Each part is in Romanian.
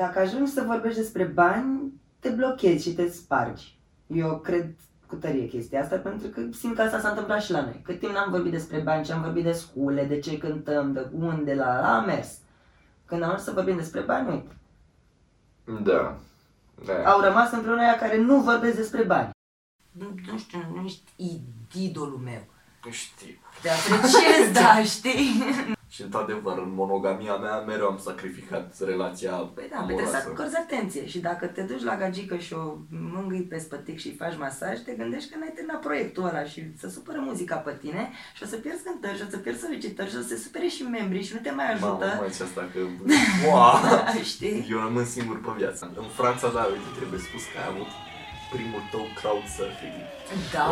Dacă ajungi să vorbești despre bani, te blochezi și te spargi. Eu cred cu tărie chestia asta pentru că simt că asta s-a întâmplat și la noi. Cât timp n-am vorbit despre bani și am vorbit de scule, de ce cântăm, de unde, la la, am mers. Când am ajuns să vorbim despre bani, uite, Da. Da. au rămas împreună aia care nu vorbesc despre bani. Nu, nu știu, nu ești idolul meu. Știu. Te apreciez, da, știi? Și într-adevăr, în monogamia mea mereu am sacrificat relația Păi da, păi trebuie să acorzi atenție și dacă te duci la gagică și o mângâi pe spătic și îi faci masaj, te gândești că n-ai terminat proiectul ăla și să supără muzica pe tine și o să pierzi cântări și o să pierzi solicitări și o să se supere și membrii și nu te mai Mamă, ajută. mai ce asta că... Wow! Știi? Eu rămân singur pe viață. În Franța, da, uite, trebuie spus că ai avut primul tău crowdsurfing. Da,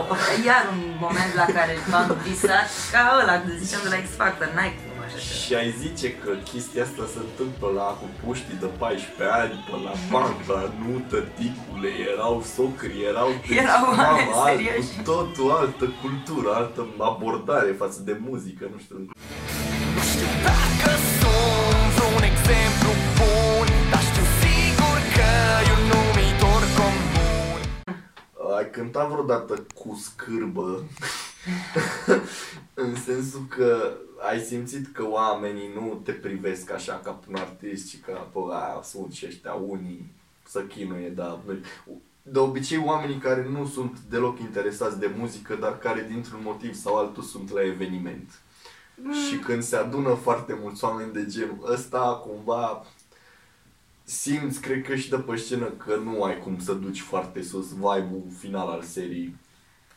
iar un moment la care m-am visat ca ăla, de ziceam de la X Factor, n-ai cum așa ceva. Și ai zice că chestia asta se întâmplă la cu puștii de 14 ani, pe la banca, nu tăticule, erau socri, erau Erau oameni Mamă, alt- serioși. Cu totul altă cultură, altă abordare față de muzică, nu știu. Nu știu dacă sunt un exemplu bun Dar știu sigur că e un numitor comun Ai cântat vreodată cu scârbă? în sensul că ai simțit că oamenii nu te privesc așa ca un artist, ci ca, bă, aia sunt și ăștia unii să chinuie, da. De obicei oamenii care nu sunt deloc interesați de muzică, dar care dintr-un motiv sau altul sunt la eveniment. Și când se adună foarte mulți oameni de genul ăsta, cumva simți, cred că și de pe scenă, că nu ai cum să duci foarte sus vibe-ul final al serii.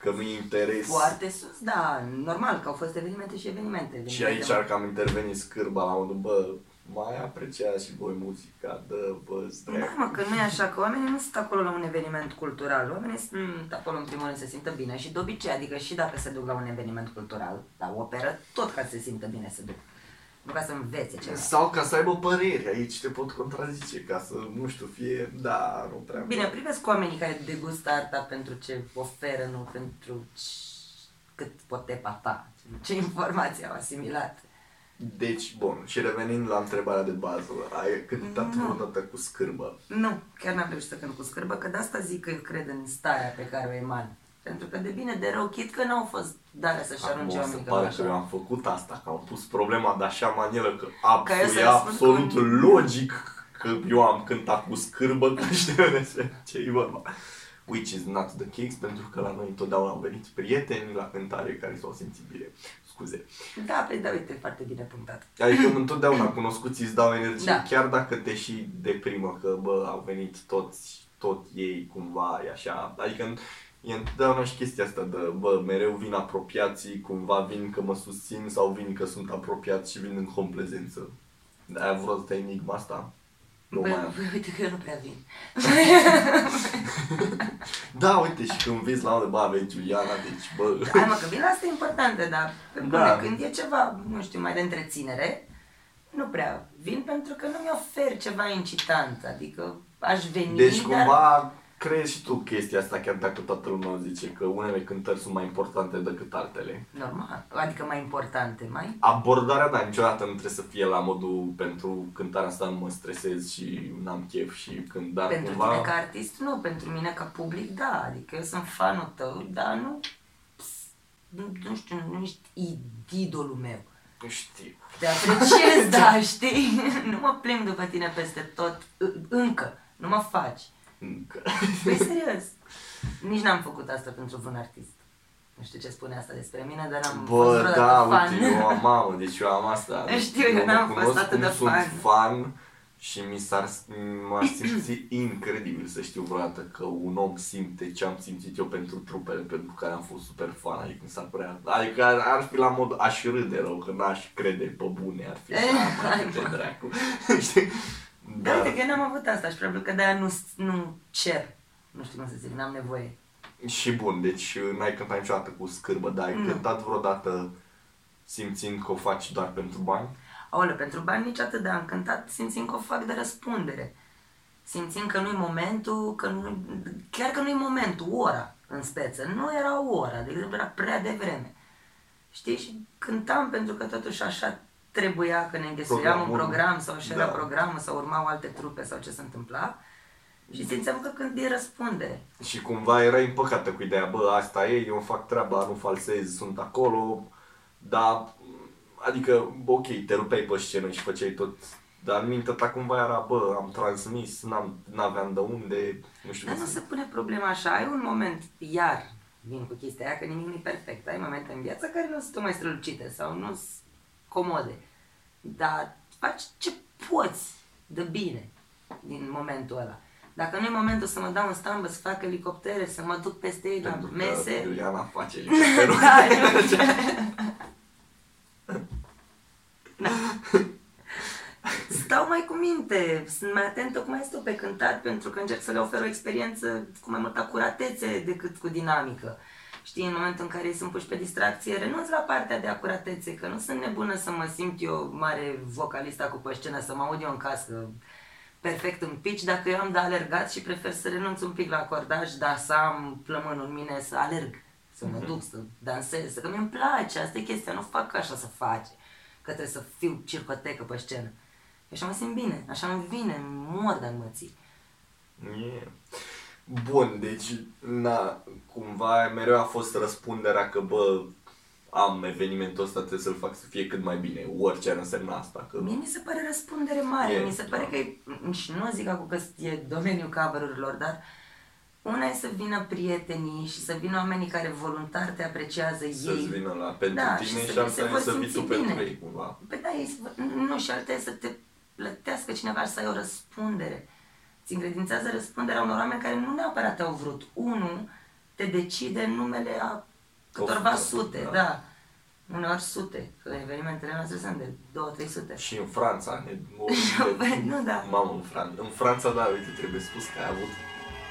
Că nu e interes. Foarte sus, da, normal că au fost evenimente și evenimente. Și evenimente aici ar cam interveni scârba la modul, bă, mai apreciați și voi muzica, dă, bă, Da, stre. mă, că nu e așa, că oamenii nu sunt acolo la un eveniment cultural. Oamenii sunt acolo, în primul rând, să se simtă bine și de obicei, adică și dacă se duc la un eveniment cultural, la operă, tot ca să se simtă bine se duc. Nu ca să învețe ceva. Sau ca să aibă păreri, aici te pot contrazice, ca să, nu știu, fie, da, nu prea. Bine, privesc oamenii care degustă arta pentru ce oferă, nu pentru ce- cât pot epata, ce informații au asimilat. Deci, bun, și revenind la întrebarea de bază, ai cântat Nu. vreodată cu scârbă? Nu, chiar n-am reușit să cânt cu scârbă, că de asta zic că eu cred în starea pe care o eman. Pentru că de bine de rău, chit că n-au fost dare să-și Acum arunce o o să mică pare așa. că eu am făcut asta, că am pus problema de așa manieră că Ca eu absolut, să e răspund absolut cu- logic că eu am cântat cu scârbă, că știu despre ce e vorba. Which is not the case, pentru că la noi întotdeauna au venit prieteni la cântare care s-au simțit bine. Scuze. Da, pe da, uite, foarte bine punctat. Adică întotdeauna cunoscuții îți dau energie, Da. chiar dacă te și deprimă, că bă, au venit toți, tot ei cumva, e așa. Adică e întotdeauna și chestia asta de, bă, mereu vin apropiații, cumva vin că mă susțin sau vin că sunt apropiați și vin în complezență. Dar ai vrut enigma asta? Nu Băi, mai am. băi, uite că eu nu prea vin. Da, uite, și când vezi la unde, bă, aveți Juliana, deci, bă... Hai mă, că vin asta e importantă, dar pe bune, Da. când e ceva, nu știu, mai de întreținere, nu prea vin pentru că nu mi ofer ceva incitant, adică aș veni, Deci dar... cumva crezi și tu chestia asta, chiar dacă toată lumea zice că unele cântări sunt mai importante decât altele. Normal, adică mai importante, mai... Abordarea, da, niciodată nu trebuie să fie la modul pentru cântarea asta nu mă stresez și n-am chef și când, dar pentru cumva... tine ca artist, nu, pentru mine ca public, da, adică eu sunt fanul tău, dar nu, nu, nu știu, nu ești idolul meu. Știu. Te apreciez, da, știi? Nu mă plimb după tine peste tot, î- încă, nu mă faci. Încă. Păi serios. Nici n-am făcut asta pentru vreun artist. Nu știu ce spune asta despre mine, dar am fost Bă, vreodată da, fan. uite, eu am mamă, deci eu am asta. Știu, eu mă n-am fost cunosc atât cum de sunt fan. fan și mi s-ar, m-ar simți incredibil să știu vreodată că un om simte ce am simțit eu pentru trupele pentru care am fost super fan, adică mi s-ar părea, adică ar, ar fi la mod, aș râde rău, că n-aș crede pe bune, ar fi Eh, așa, hai, de mă. dracu, știi? Da, uite că eu n-am avut asta și probabil că de-aia nu, nu cer. Nu știu cum să zic, n-am nevoie. Și bun, deci n-ai cântat niciodată cu scârbă, dar ai Nu. cântat vreodată simțind că o faci doar pentru bani? Aoleu, pentru bani nici atât, dar am cântat simțind că o fac de răspundere. Simțind că nu-i momentul, că nu, chiar că nu-i momentul, ora în speță. Nu era ora, de exemplu, era prea devreme. Știi? Și cântam pentru că totuși așa trebuia că ne înghesuiam un Programul. program sau și era Da. programul sau urmau alte trupe sau ce se întâmpla. Și simțeam că când îi răspunde. Și cumva era împăcată cu ideea, bă, asta e, eu îmi fac treaba, nu falsez, sunt acolo, dar, adică, ok, te rupeai pe scenă și făceai tot, dar în mintea ta cumva era, bă, am transmis, n-am, n-aveam de unde, nu știu Dar cum nu să se pune problema așa, ai un moment, iar vin cu chestia aia, că nimic nu e perfect, ai momente în viață care nu sunt mai strălucite sau nu sunt comode, dar faci ce poți de bine din momentul ăla. Dacă nu e momentul să mă dau în stambă, să fac elicoptere, să mă duc peste ei la Pentru că mese, Iuliana face elicopterul. da, nu. Stau mai cu minte, sunt mai atentă cum mai stau pe cântat pentru că încerc să le ofer o experiență cu mai multă acuratețe decât cu dinamică. Știi, în momentul în ei sunt puși pe distracție, renunț la partea de acuratețe, că nu sunt nebună să mă simt eu mare vocalista cu pe scenă, să mă aud eu în cască perfect în pitch, dacă eu am de alergat și prefer să renunț un pic la acordaj, dar să am plămânul în mine să alerg, să mă duc, să dansez, că mi îmi place, asta e chestia, nu fac așa să faci, că trebuie să fiu circotecă pe scenă. Și așa mă simt bine, așa îmi vine, mor de înmății. Yeah. Bun, deci na, cumva mereu a fost răspunderea că bă, am evenimentul ăsta, trebuie să-l fac să fie cât mai bine, orice ar însemna asta. Că... Mie mi se pare răspundere mare, E, mi se pare da. că e, și nu zic acum că e domeniul cover-urilor, dar una e să vină prietenii și să vină oamenii care voluntar te apreciază Să-ți ei. vină la pentru Da, tine și și, să- alta se e vor să vii simți tu pentru bine. ei cumva. Păi da, e, să- nu, și alta e să te plătească cineva și să ai o răspundere. Ți încredințează răspunderea unor oameni care nu neapărat te-au vrut. Unu te decide în numele a câtorva O sută, sute, da. da. Uneori sute, că evenimentele noastre sunt de 2-300. Și în Franța, ne, o, Păi, nu, da. Mamă, în, Fran- în Franța, da, uite, trebuie spus că ai avut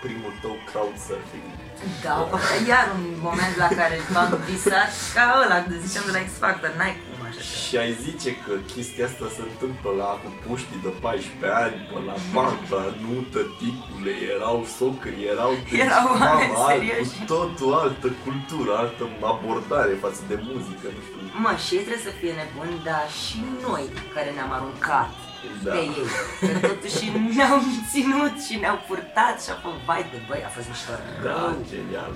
primul tău crowdsurfing. Da, iar un moment la care m-am visat ca ăla, de ziceam de la X Factor, n-ai cum așa ceva. Și ai zice că chestia asta se întâmplă la cu puștii de 14 ani, pe la banca, nu tăticule, erau socri, erau... deci, Erau oameni mamă, alt- serioși. Cu totul altă cultură, altă abordare față de muzică, nu știu. Mă, și ei trebuie să fie nebuni, dar și noi care ne-am aruncat Da. pe ei. Că totuși ne-au ținut și ne-au purtat și a fost, vai de băi, a fost mișto. Da, rău. genial.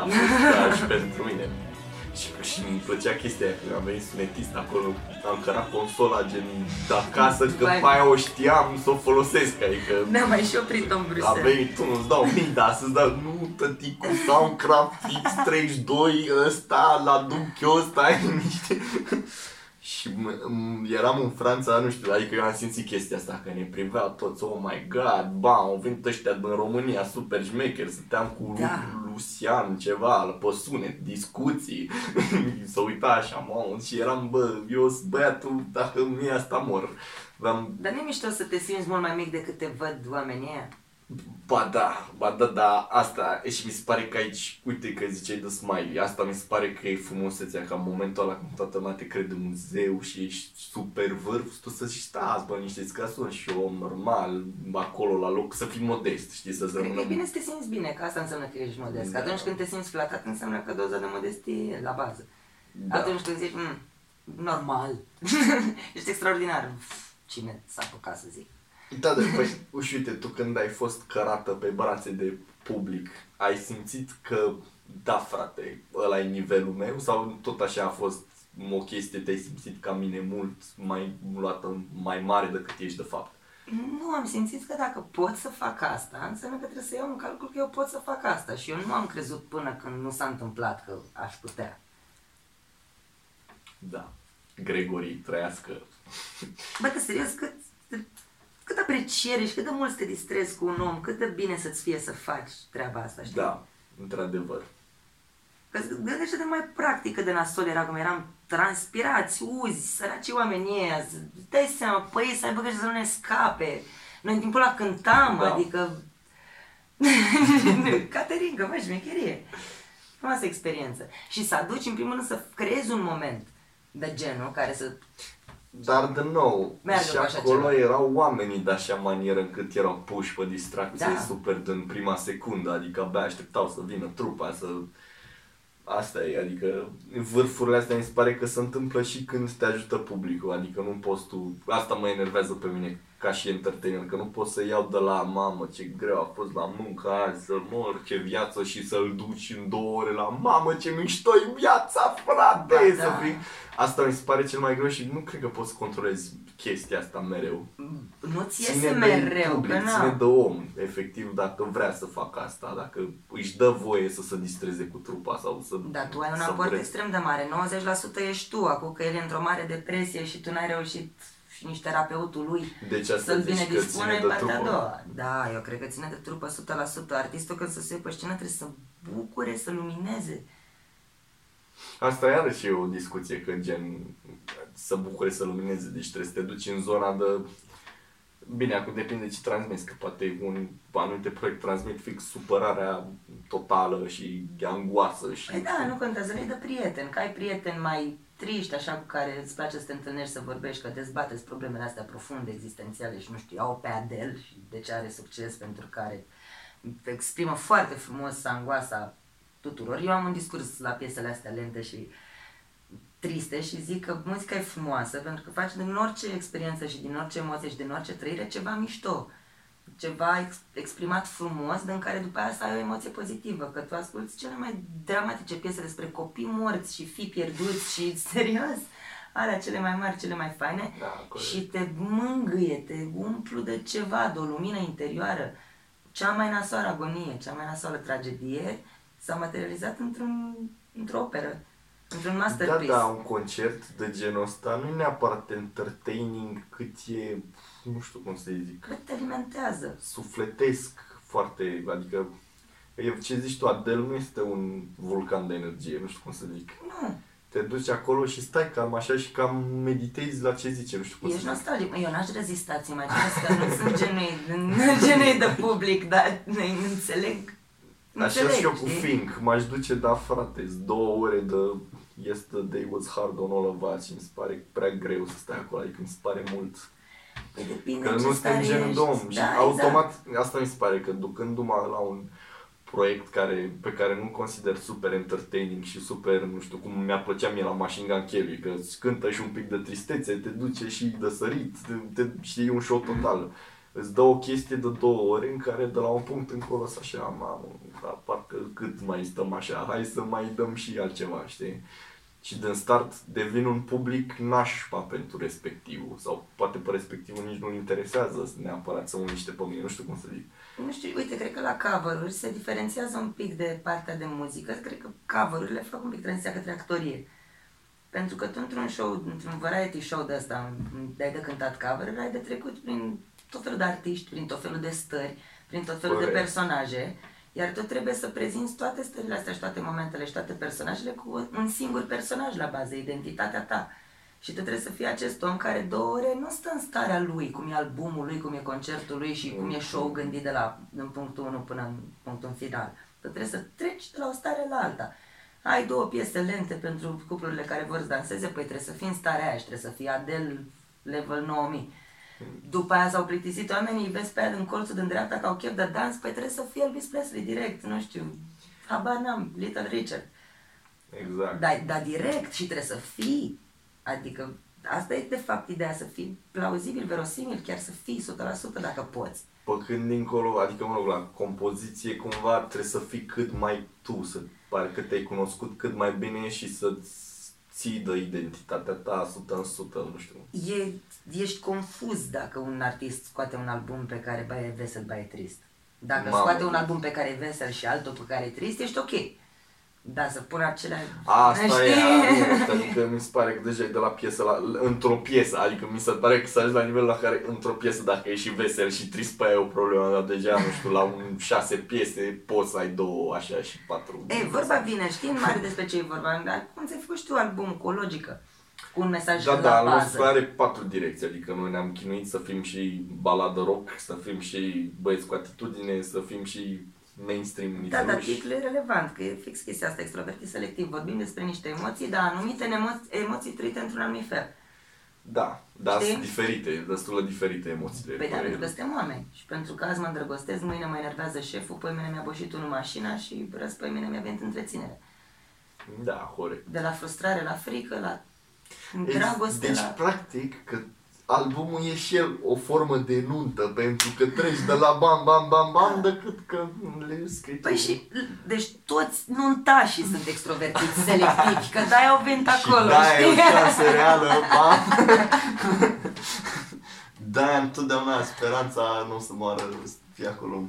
A fost ca și pentru mine. Și, și îmi plăcea chestia aia, că am venit sunetist acolo, am cărat consola gen de acasă, că Vai. pe aia o știam să o folosesc, adică Ne-am mai și oprit în a Bruxelles. venit tu, îți dau mii, dar să-ți dau, nu, tăticu, Soundcraft X32, ăsta, la Duchio ăsta, ai niște... Și m- m- eram în Franța, nu știu, adică eu am simțit chestia asta, că ne priveau toți, oh my god, bam, au venit ăștia din România, super șmecheri, stăteam cu Da. Lu- Lucian, ceva, pe sunet, discuții, să uita așa, mamă, și eram, bă, eu sunt băiatul, dacă nu e asta mor. Aveam Dar nu e mișto să te simți mult mai mic decât te văd oamenii ăia? Ba da, ba da, da, asta, e și mi se pare că aici, uite că ziceai de smiley, asta mi se pare că e frumusețea, că în momentul ăla când toată lumea te crede un zeu și ești super vârf, tu să și stați, bă, niște scasuri și om normal, acolo la loc, să fii modest, știi, să-ți Cred că rămână... e bine să te simți bine, că asta înseamnă că ești modest. Că Da. atunci când te simți flatat, înseamnă că doza de modestie e la bază. Da. Atunci când zici, "Mm, normal, ești extraordinar. Cine s-a apucat să zic? Da, da, păi, uși, uite, tu când ai fost cărată pe brațe de public, ai simțit că, da, frate, ăla e nivelul meu sau tot așa a fost o chestie, te-ai simțit ca mine mult mai luată mai mare decât ești de fapt? Nu, am simțit că dacă pot să fac asta, înseamnă că trebuie să iau în calcul că eu pot să fac asta. Și eu nu am crezut până când nu s-a întâmplat că aș putea. Da. Gregorii, trăiască. Bă, că serios, cât, cât apreciere și cât de mult să te distrezi cu un om, cât de bine să-ți fie să faci treaba asta, știi? Da, într-adevăr. Că gândește de mai practică de nasol era cum eram transpirați, uzi, săraci oamenii ăia, să- dai seama, păi să aibă grijă să nu ne scape. Noi în timpul ăla cântam, Da. adică... Caterinca, mă, șmecherie. Frumoasă experiență. Și să aduci, în primul rând, să creezi un moment de genul care să... Dar, de nou, Meargă și cu așa acolo ceva. erau oamenii de așa manieră încât erau puși pe distracție Da. super din prima secundă, adică abia așteptau să vină trupa, să... Asta e, adică vârfurile astea mi se pare că se întâmplă și când te ajută publicul, adică nu poți tu, asta mă enervează pe mine ca și entertainer, că nu pot să iau de la mamă ce greu a fost la muncă azi, să mor ce viață și să-l duci în două ore la mamă ce mișto viața, frate, Ba, să da. fii. Asta mi se pare cel mai greu și nu cred că poți să controlezi chestia asta mereu. Nu ți iese Ține de mereu, public, că ține na. de om, efectiv, dacă vrea să facă asta, dacă își dă voie să se distreze cu trupa sau să Dar tu ai un să aport vrea. extrem de mare, 90% ești tu, acum că el e într-o mare depresie și tu n-ai reușit și nici terapeutul lui Deci asta să-l zici bine că dispune ține e de partea a trupă. doua. Da, eu cred că ține de trupă 100%. Artistul când să se pe scenă trebuie să bucure, să lumineze. Asta iarăși e o discuție, că gen să bucure să lumineze, deci trebuie să te duci în zona de... Bine, acum depinde ce transmiți, că poate un anumite proiect transmit fix supărarea totală și angoasă și... Păi da, nu contează, nu de prieten, că ai prieteni mai triști, așa cu care îți place să te întâlnești, să vorbești, că dezbateți problemele astea profunde, existențiale și nu știu, au pe Adel și de ce are succes, pentru care exprimă foarte frumos angoasa tuturor. Eu am un discurs la piesele astea lente și triste și zic că muzica e frumoasă pentru că face din orice experiență și din orice emoție și din orice trăire ceva mișto. Ceva ex- exprimat frumos, din care după aia să ai o emoție pozitivă, că tu asculti cele mai dramatice piese despre copii morți și fii pierduți și serios, alea cele mai mari, cele mai faine Da, corect. și te mângâie, te umplu de ceva, de o lumină interioară. Cea mai nasoală agonie, cea mai nasoală tragedie s-a materializat într-un, într-o operă, într-un Da, masterpiece. da, un concert de genul ăsta nu e neapărat entertaining, cât e, nu știu cum să zic, Cât te alimentează. sufletesc foarte, adică e, ce zici tu, Adele nu este un vulcan de energie, nu știu cum să zic. Nu, Te duci acolo și stai calm așa și cam meditezi la ce zice, nu știu cum ești să zic. nostalgic. Eu n-aș rezista, ți imaginezi că nu sunt genui, genui de public, dar nu înțeleg. Așa înțeleg, și eu cu știi? Fink, m-aș duce, da frate, două ore de Yesterday was hard on all of us și mi se pare prea greu să stai acolo, adică mi se pare mult. Păi depinde Că ce nu stare suntem genul ești. de om și Da, automat, asta mi se pare, că ducându-mă la un proiect care, pe care nu consider super entertaining și super, nu știu cum mi-a plăcea mie la Machine Gun Kelly, că îți cântă și un pic de tristețe, te duce și de sărit, te, te, știi, e un show total. Îți dă o chestie de două ore în care de la un punct încolo să așa, mamă, dar parcă cât mai stăm așa, hai să mai dăm și altceva, știi? Și din start devin un public nașpa pentru respectivul sau poate pe respectivul nici nu-l interesează neapărat să mă miște pe mine, nu știu cum să zic. Nu știu, uite, cred că la cover-uri se diferențiază un pic de partea de muzică. Cred că cover-urile fac un pic tranziția către actorie. Pentru că tu într-un show, într-un variety show de ăsta, ai de cântat cover ai de trecut prin tot felul de artiști, prin tot felul de stări, prin tot felul de Corect. personaje, iar tu trebuie să prezinți toate stările astea și toate momentele și toate personajele cu un singur personaj la bază, identitatea ta. Și tu trebuie să fii acest om care două ore nu stă în starea lui, cum e albumul lui, cum e concertul lui și cum e show gândit de la în punctul 1 până în punctul în final. Tu trebuie să treci de la o stare la alta. Ai două piese lente pentru cuplurile care vor să danseze, păi trebuie să fii în starea aia și trebuie să fii Adel level 9000. După aia s-au plictisit oamenii, îi vezi pe aia din colțul din dreapta că au chef de dans, păi trebuie să fie Elvis Presley direct, nu știu, habar n-am, Little Richard. Exact. Dar da, direct și trebuie să fii. Adică asta e de fapt ideea, să fii plauzibil, verosimil, chiar să fii 100% dacă poți. Păcând dincolo, adică mă rog, la compoziție cumva trebuie să fii cât mai tu, să pare că te-ai cunoscut cât mai bine și să-ți ții de identitatea ta 100 în 100, nu știu. E, ești confuz dacă un artist scoate un album pe care ba e vesel, ba e trist. Dacă Mamă. scoate un album pe care e vesel și altul pe care e trist, ești ok. Dar să pună acelea... Asta e, știi? adică mi se pare că deja e de la piesă la, într-o piesă, adică mi se pare că să ajungi la nivelul la care într-o piesă, dacă e și vesel și trist pe aia e o problemă, dar deja, nu știu, la un șase piese poți să ai două așa și patru. E, vorba vine, știi în mare despre ce e vorba, dar cum ți-ai făcut și tu album cu o logică, cu un mesaj Da, la da, al bază. nostru are patru direcții, adică noi ne-am chinuit să fim și baladă rock, să fim și băieți cu atitudine, să fim și mainstream Da, dar nițeluși. titlul e relevant, că e fix chestia asta, extrovertit selectiv. Vorbim despre niște emoții, dar anumite emo- emoții trăite într-un anumit fel. Da, dar Știi? sunt diferite, destul de diferite emoțiile. Păi da, pe pentru că ele. suntem oameni. Și pentru că azi mă îndrăgostez, mâine mă enervează șeful, păi mine mi-a boșit unul mașina și răs, păi mine mi-a venit întreținere. Da, corect. De la frustrare la frică, la Deci, dragoste, deci la... practic, că albumul e și el o formă de nuntă, pentru că treci de la bam, bam, bam, bam, decât că le scrii tu. Păi și, deci toți nuntașii sunt extrovertiți selectivi, că de-aia au venit acolo, și da, e o știi? șansă reală, bam. da, întotdeauna speranța nu o să moară, să fie acolo.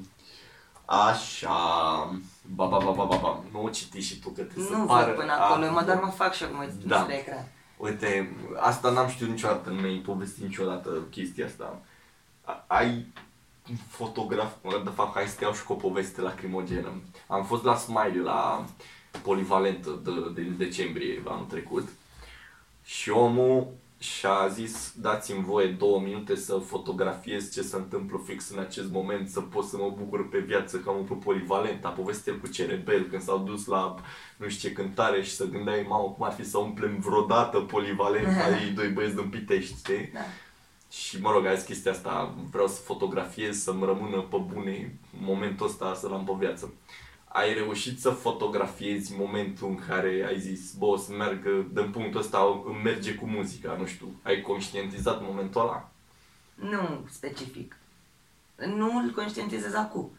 Așa, ba, ba, ba, ba, ba, ba. nu o citi și tu că trebuie Nu să pară. văd până acolo, Ah, mă doar mă fac și eu cum mă Da. da. pe ecran. Uite, asta n-am știut niciodată, nu mi-ai povestit niciodată chestia asta. A- Ai fotograf, mă, de fapt, hai să te iau și cu o poveste lacrimogenă. Am fost la Smiley, la polivalent de, de decembrie anul trecut și omul și-a zis dați-mi voie două minute să fotografiez ce se întâmplă fix în acest moment, să pot să mă bucur pe viață că am umplut polivalent. A povestit cu Cerebel când s-au dus la nu știu ce cântare și să gândeai, mamă, cum ar fi să umplem vreodată polivalent ai doi băieți din Pitești, știi? Da. Și mă rog, a zis chestia asta, vreau să fotografiez, să-mi rămână pe bune momentul ăsta, să-l am pe viață. Ai reușit să fotografiezi momentul în care ai zis, bă, o să meargă, din punctul ăsta îmi merge cu muzica, nu știu. Ai conștientizat momentul ăla? Nu specific. Nu îl conștientizez acum.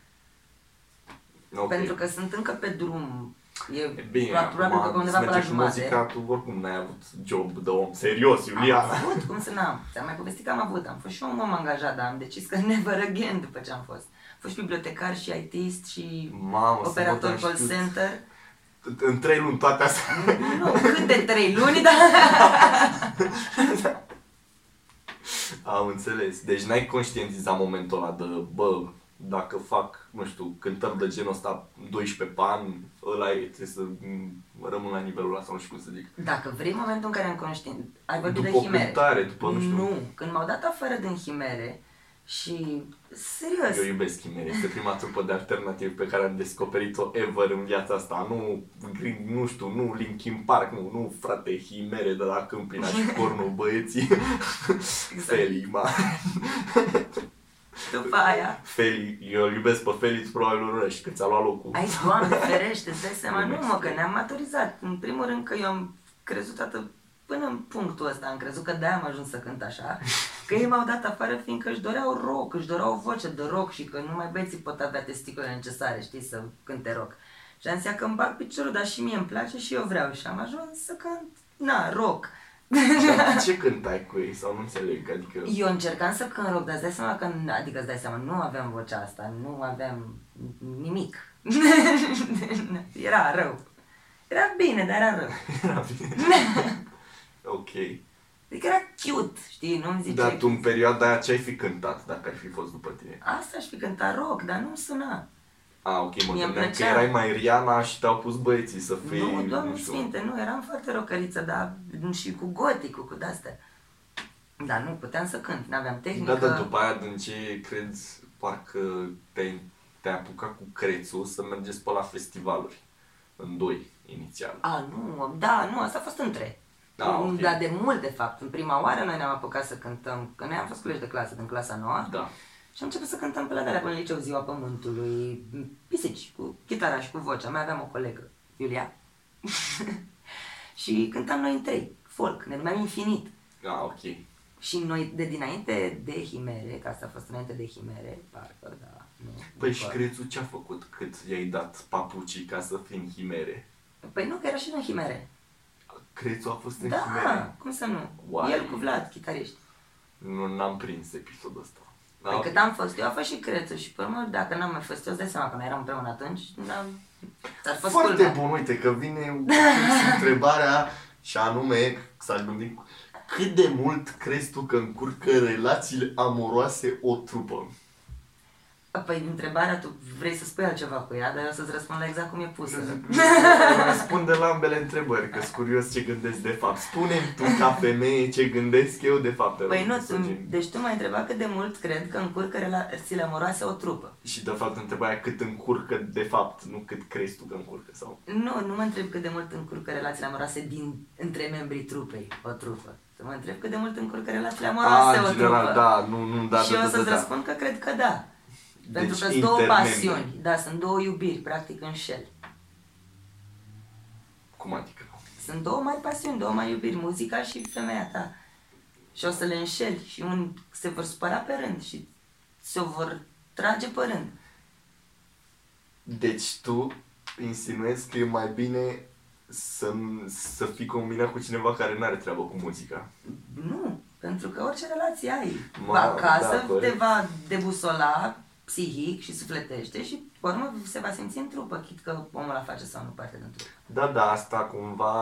Ok. Pentru că sunt încă pe drum. E, E bine, probabil că pe acum undeva să pe la mergi cu jumate. muzica, tu oricum n-ai avut job de om serios, Iulia. Am avut, cum să n-am? Ți-am mai povestit că am avut. Am fost și eu un om angajat, dar am decis că never again după ce am fost. Am fost și bibliotecar și ITist și Mamă, să operator mă call știut. center. În trei luni toate astea. Nu, câte trei luni, dar... Am înțeles. Deci n-ai conștientizat momentul ăla de, bă, dacă fac, nu știu, cântări de genul ăsta 12 pe an, ăla e, trebuie să m, rămân la nivelul ăla sau nu știu cum să zic. Dacă vrei momentul în care am conștient... Ai vorbit După de o chimere. cântare, după nu știu. Nu, când m-au dat afară din chimere și... Serios, Eu iubesc Chimere, este prima trupă de alternativ pe care am descoperit-o ever în viața asta. Nu, Green- nu știu, nu Linkin Park, nu, nu frate, Chimere de la Câmpina și Cornul băieții. Feli, ma. după aia... Feli, eu îl iubesc pe Feli, tu probabil îl urăști, că ți-a luat locul. Ai, Doamne, ferește, îți dai seama, nu Glumesc. mă, că ne-am maturizat. În primul rând că eu am crezut atât până în punctul ăsta, am crezut că de-aia am ajuns să cânt așa, că ei m-au dat afară fiindcă își doreau rock, își doreau o voce de rock și că numai băieții pot avea testiculele necesare, știi, să cânte rock. Și am zis că îmi bag piciorul, dar și mie îmi place și eu vreau și am ajuns să cânt, na, rock. Dar ce cântai cu ei? Sau nu înțeleg, adică... Eu încercam să cânt rock, dar îți dai seama că, adică îți dai seama, nu aveam vocea asta, nu aveam nimic. era rău. Era bine, dar era rău. Era bine. ok. Adică era cute, știi, nu-mi ziceai... Dar tu în perioada aia ce ai fi cântat dacă ai fi fost după tine? Asta aș fi cântat rock, dar nu suna. A, ok, mă Mie îmi gândeam că plăcea. erai mai Riana și te-au pus băieții să fii, nu, doamne nu știu... sfinte, nu, eram foarte rocăriță, dar și cu goticul, cu de-astea. Dar nu, puteam să cânt, n-aveam tehnică. Da, dar după aia, din ce crezi, parcă te-ai, te-ai apucat cu crețul să mergeți pe la festivaluri. În doi, inițial. A, nu, da, nu, asta a fost între. Da, ok. Dar de mult, de fapt. În prima oară noi ne-am apucat să cântăm, că noi am fost colegi de clasă din clasa nouă. Da. Și am început să cântăm pe la de până liceu Ziua Pământului, pisici, cu chitara și cu vocea. Mai aveam o colegă, Iulia. și cântam noi în trei, folk, ne numeam Infinit. Ah, ok. Și noi, de dinainte de Himere, că asta a fost înainte de Himere, parcă, da, nu. Păi și după- crețul ce-a făcut cât ți-ai dat papucii ca să fii în Himere? Păi nu, că era și în Himere. Crețul a fost în Da, Himere? cum să nu? Oare? El cu Vlad, chitariști. Nu, n-am prins episodul ăsta. Păi cât am fost eu, a fost și Crețu și pe urmă, dacă n-am mai fost eu, îți dai seama că noi eram împreună atunci, n-am... Ar fost Foarte culmea. bun, uite că vine întrebarea și anume s-a gândit cât de mult crezi tu că încurcă relațiile amoroase o trupă? Păi întrebarea, tu vrei să spui altceva cu ea, dar eu o să-ți răspund la exact cum e pusă. Răspunde la ambele întrebări, că sunt curios ce gândesc de fapt. spune tu ca femeie ce gândesc eu de fapt. te Păi rog, nu, să tu, gen. deci tu m-ai întrebat cât de mult cred că încurcă relațiile amoroase o trupă. Și de fapt întrebarea cât încurcă de fapt, nu cât crezi tu că încurcă sau... Nu, nu mă întreb cât de mult încurcă relațiile amoroase din, între membrii trupei, o trupă. Să mă întreb cât de mult încurcă relațiile amoroase Ah, o în general, trupă. da, nu, nu, da, și da, eu da, o să-ți da, da. răspund că cred că da. Pentru Deci că sunt două intermembri. pasiuni. Da, sunt două iubiri, practic, în șel. Cum adică? Sunt două mari pasiuni, două mari iubiri, muzica și femeia ta. Și o să le înșeli și un, se vor supăra pe rând și se vor trage pe rând. Deci tu insinuezi că e mai bine să, să fii combinat cu cineva care nu are treabă cu muzica. Nu, pentru că orice relație ai Ma, acasă da, te corect. va debusola psihic și sufletește și pe urmă se va simți în trupă, chit că omul la face sau nu parte din trup. Da, da, asta cumva...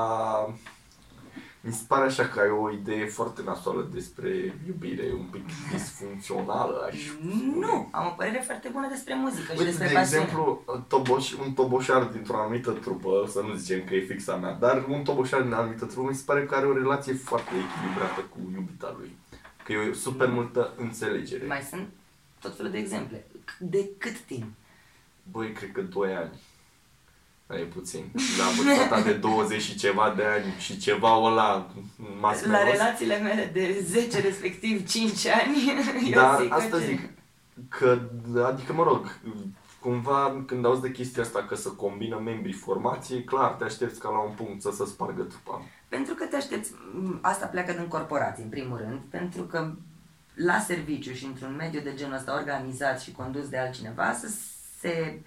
Mi se pare așa că ai o idee foarte nasoală despre iubire, un pic disfuncțională, aș spune. Nu, am o părere foarte bună despre muzică și Uite, despre de pasiune. exemplu, toboș, un toboșar dintr-o anumită trupă, să nu zicem că e fixa mea, dar un toboșar din anumită trupă mi se pare că are o relație foarte echilibrată cu iubita lui. Că e o super multă înțelegere. Mai sunt tot felul de exemple. De cât timp? Băi, cred că 2 ani. Da, e puțin. La vârsta ta de 20 și ceva de ani și ceva ăla mas La relațiile mele de 10, respectiv 5 ani, eu Dar zic asta că zic, că, adică mă rog, cumva când auzi de chestia asta că să combină membrii formației, clar, te aștepți ca la un punct să se spargă trupa. Pentru că te aștepți, m, asta pleacă din corporații, în primul rând, pentru că la serviciu și într-un mediu de genul ăsta organizat și condus de altcineva, să se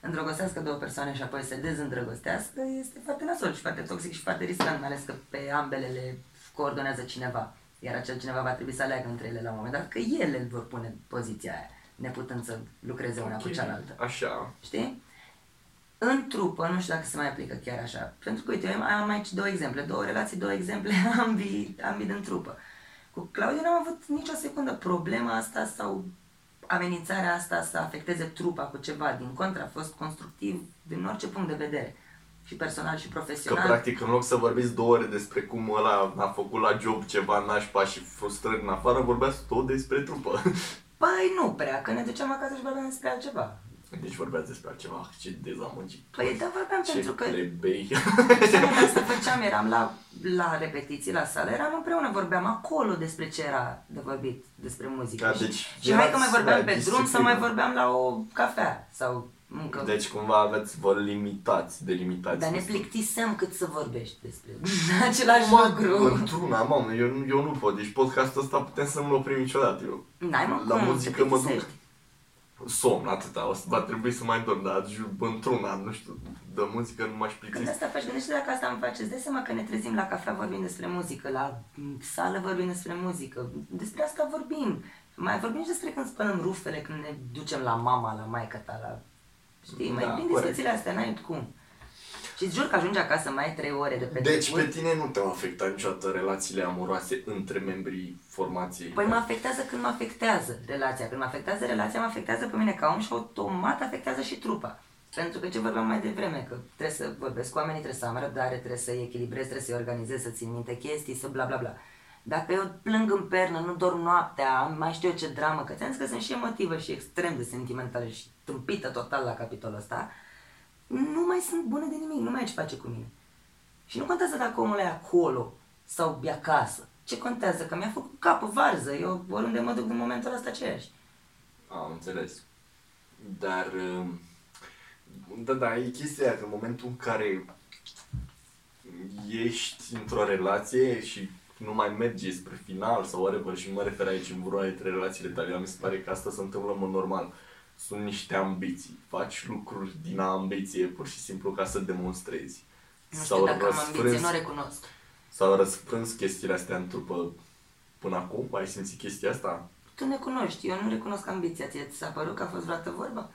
îndrăgostească două persoane și apoi să se dezîndrăgostească este foarte nasol și foarte toxic și foarte riscant, mai ales că pe ambele le coordonează cineva. Iar acel cineva va trebui să aleagă între ele la un moment dat, că ele îl vor pune în poziția aia, neputând să lucreze una cu Ok, cealaltă. Așa. Știi? În trupă, nu știu dacă se mai aplică chiar așa. Pentru că, uite, eu am aici două exemple, două relații, două exemple, ambii, ambii din trupă. Cu Claudiu n-am avut nicio secundă problema asta sau amenințarea asta să afecteze trupa cu ceva. Din contra, a fost constructiv din orice punct de vedere. Și personal și Că profesional. practic în loc să vorbiți două ore despre cum ăla a făcut la job ceva nașpa și frustrări în afară, vorbeați tot despre trupă. Păi nu prea, că ne duceam acasă și vorbeam despre altceva. Deci vorbeați despre altceva, ce dezamăgit. Păi da, vorbeam ce pentru că plebei. Asta făceam, eram la, la repetiții, la sală, eram împreună, vorbeam acolo despre ce era de vorbit, despre muzică. Da, Și- deci și hai că erați mai vorbeam la pe drum sau disciplină. mai vorbeam la o cafea sau încă. Deci cumva aveți, vă limitați, delimitați. Dar ne destul. plictisem cât să vorbești despre același Mă, lucru. într-una, mamă, eu, nu- eu nu pot. Deci podcastul ăsta putem să nu-l oprim niciodată. Eu N-ai mă la cum, muzică te mă duc. Plictisești. Somn, atâta. O să va trebui să mai dorm, dar ju- într-una, nu știu, de muzică nu m-aș Când plictisi. asta faci, gândește dacă asta îmi face, îți dai seama că ne trezim la cafea vorbim despre muzică, la m, sală vorbim despre muzică, despre asta vorbim. Mai vorbim și despre când spălăm rufele, când ne ducem la mama, la maica ta, la... Știi, mai Da, bine corect. discuțiile astea, n-ai cum. Și îți jur că ajungi acasă, mai ai trei ore de petrecut. Deci pe tine nu te-au afectat niciodată relațiile amoroase între membrii formației? Păi mă afectează când mă afectează relația. Când mă afectează relația, mă afectează pe mine ca om și automat afectează și trupa. Pentru că ce vorbeam mai devreme, că trebuie să vorbesc cu oamenii, trebuie să am răbdare, trebuie să-i echilibrez, trebuie să-i organizez, să țin minte chestii, să bla bla bla. Dacă eu plâng în pernă, nu dorm noaptea, am mai știu eu ce dramă, că ți-am zis că sunt și emotivă și extrem de sentimentală și tâmpită total la capitolul ăsta, nu mai sunt bune de nimic, nu mai ai ce face cu mine. Și nu contează dacă omul e acolo sau e acasă. Ce contează? Că mi-a făcut capul varză. Eu oriunde mă duc în momentul ăsta aceeași. Am înțeles. Dar, um, da, da, e chestia aia, că în momentul în care ești într-o relație și nu mai mergi spre final sau whatever și nu mă refer aici în vreo dintre relațiile tale, dar mi se pare că asta se întâmplă în mod normal. Sunt niște ambiții. Faci lucruri din ambiție pur și simplu ca să demonstrezi. Nu știu dacă am ambiție, răsfrâns- nu o recunosc. S-au răsfrâns chestiile astea în trupă până acum? Ai simțit chestia asta? Tu ne cunoști, eu nu recunosc ambiția. Ție ți s-a părut că a fost vreodată vorba?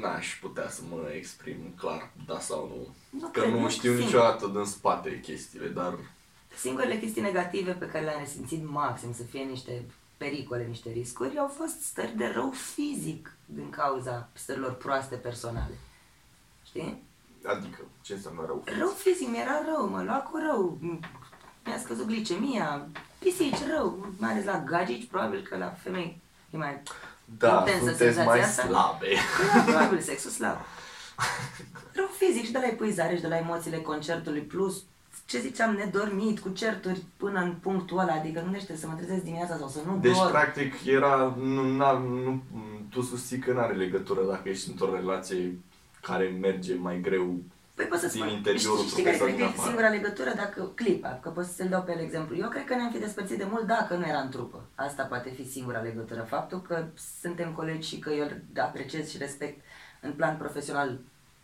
N-aș putea să mă exprim clar, da sau nu. Nu că cred, nu nu știu simt. niciodată din spate chestiile, dar Singurele chestii negative pe care le-am resimțit maxim să fie niște pericole, niște riscuri, au fost stări de rău fizic din cauza stărilor proaste personale. Știi? adică ce înseamnă rău? Rău fizic, mi-era rău, mă lua cu rău. Mi-a scăzut glicemia, pisici rău, mai ales la gagici, probabil că la femei e mai Da, intensă sunteți senzația mai asta. slabe. Da, probabil sexul slab. Rău fizic și de la epuizare și de la emoțiile concertului plus ce ziceam, nedormit, cu certuri până în punctul ăla, adică gândește să mă trezesc dimineața sau să nu Deci, dorm. practic, era, nu, n-a, nu, tu susții că nu are legătură dacă ești într-o relație care merge mai greu Păi pot să din spun, interiorul știi, știi care cred trupei că sau e din singura legătură dacă clipa, că pot să-ți dau pe el exemplu. Eu cred că ne-am fi despărțit de mult dacă nu era în trupă. Asta poate fi singura legătură. Faptul că suntem colegi și că eu îl apreciez și respect în plan profesional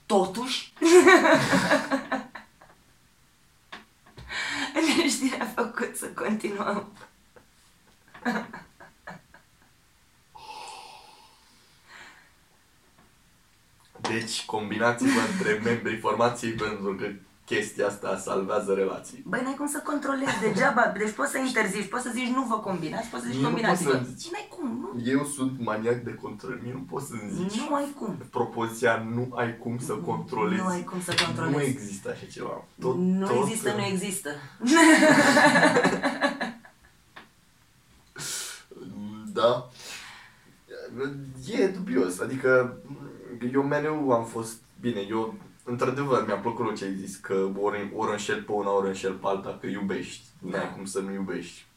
totuși. Știi, ne-a făcut să continuăm. Deci combinați-vă între membrii formației pentru că chestia asta salvează relații. Băi, n-ai cum să controlezi degeaba. Deci poți să interzici, poți să zici nu vă combinați, poți să zici Nu combinați poți să zici. N-ai cum, nu. Eu sunt maniac de control, mie nu poți să-mi zici. Nu ai cum. Propoziția nu ai cum să controlezi. Nu ai cum să controlezi. Nu există așa ceva. Tot, nu tot, există, nu există. Da. E dubios. Adică eu mereu am fost... Bine, eu într-adevăr mi-a plăcut ce ai zis, că ori, ori înșel pe una, ori înșel pe alta, că iubești. Nu Da. ai cum să nu iubești.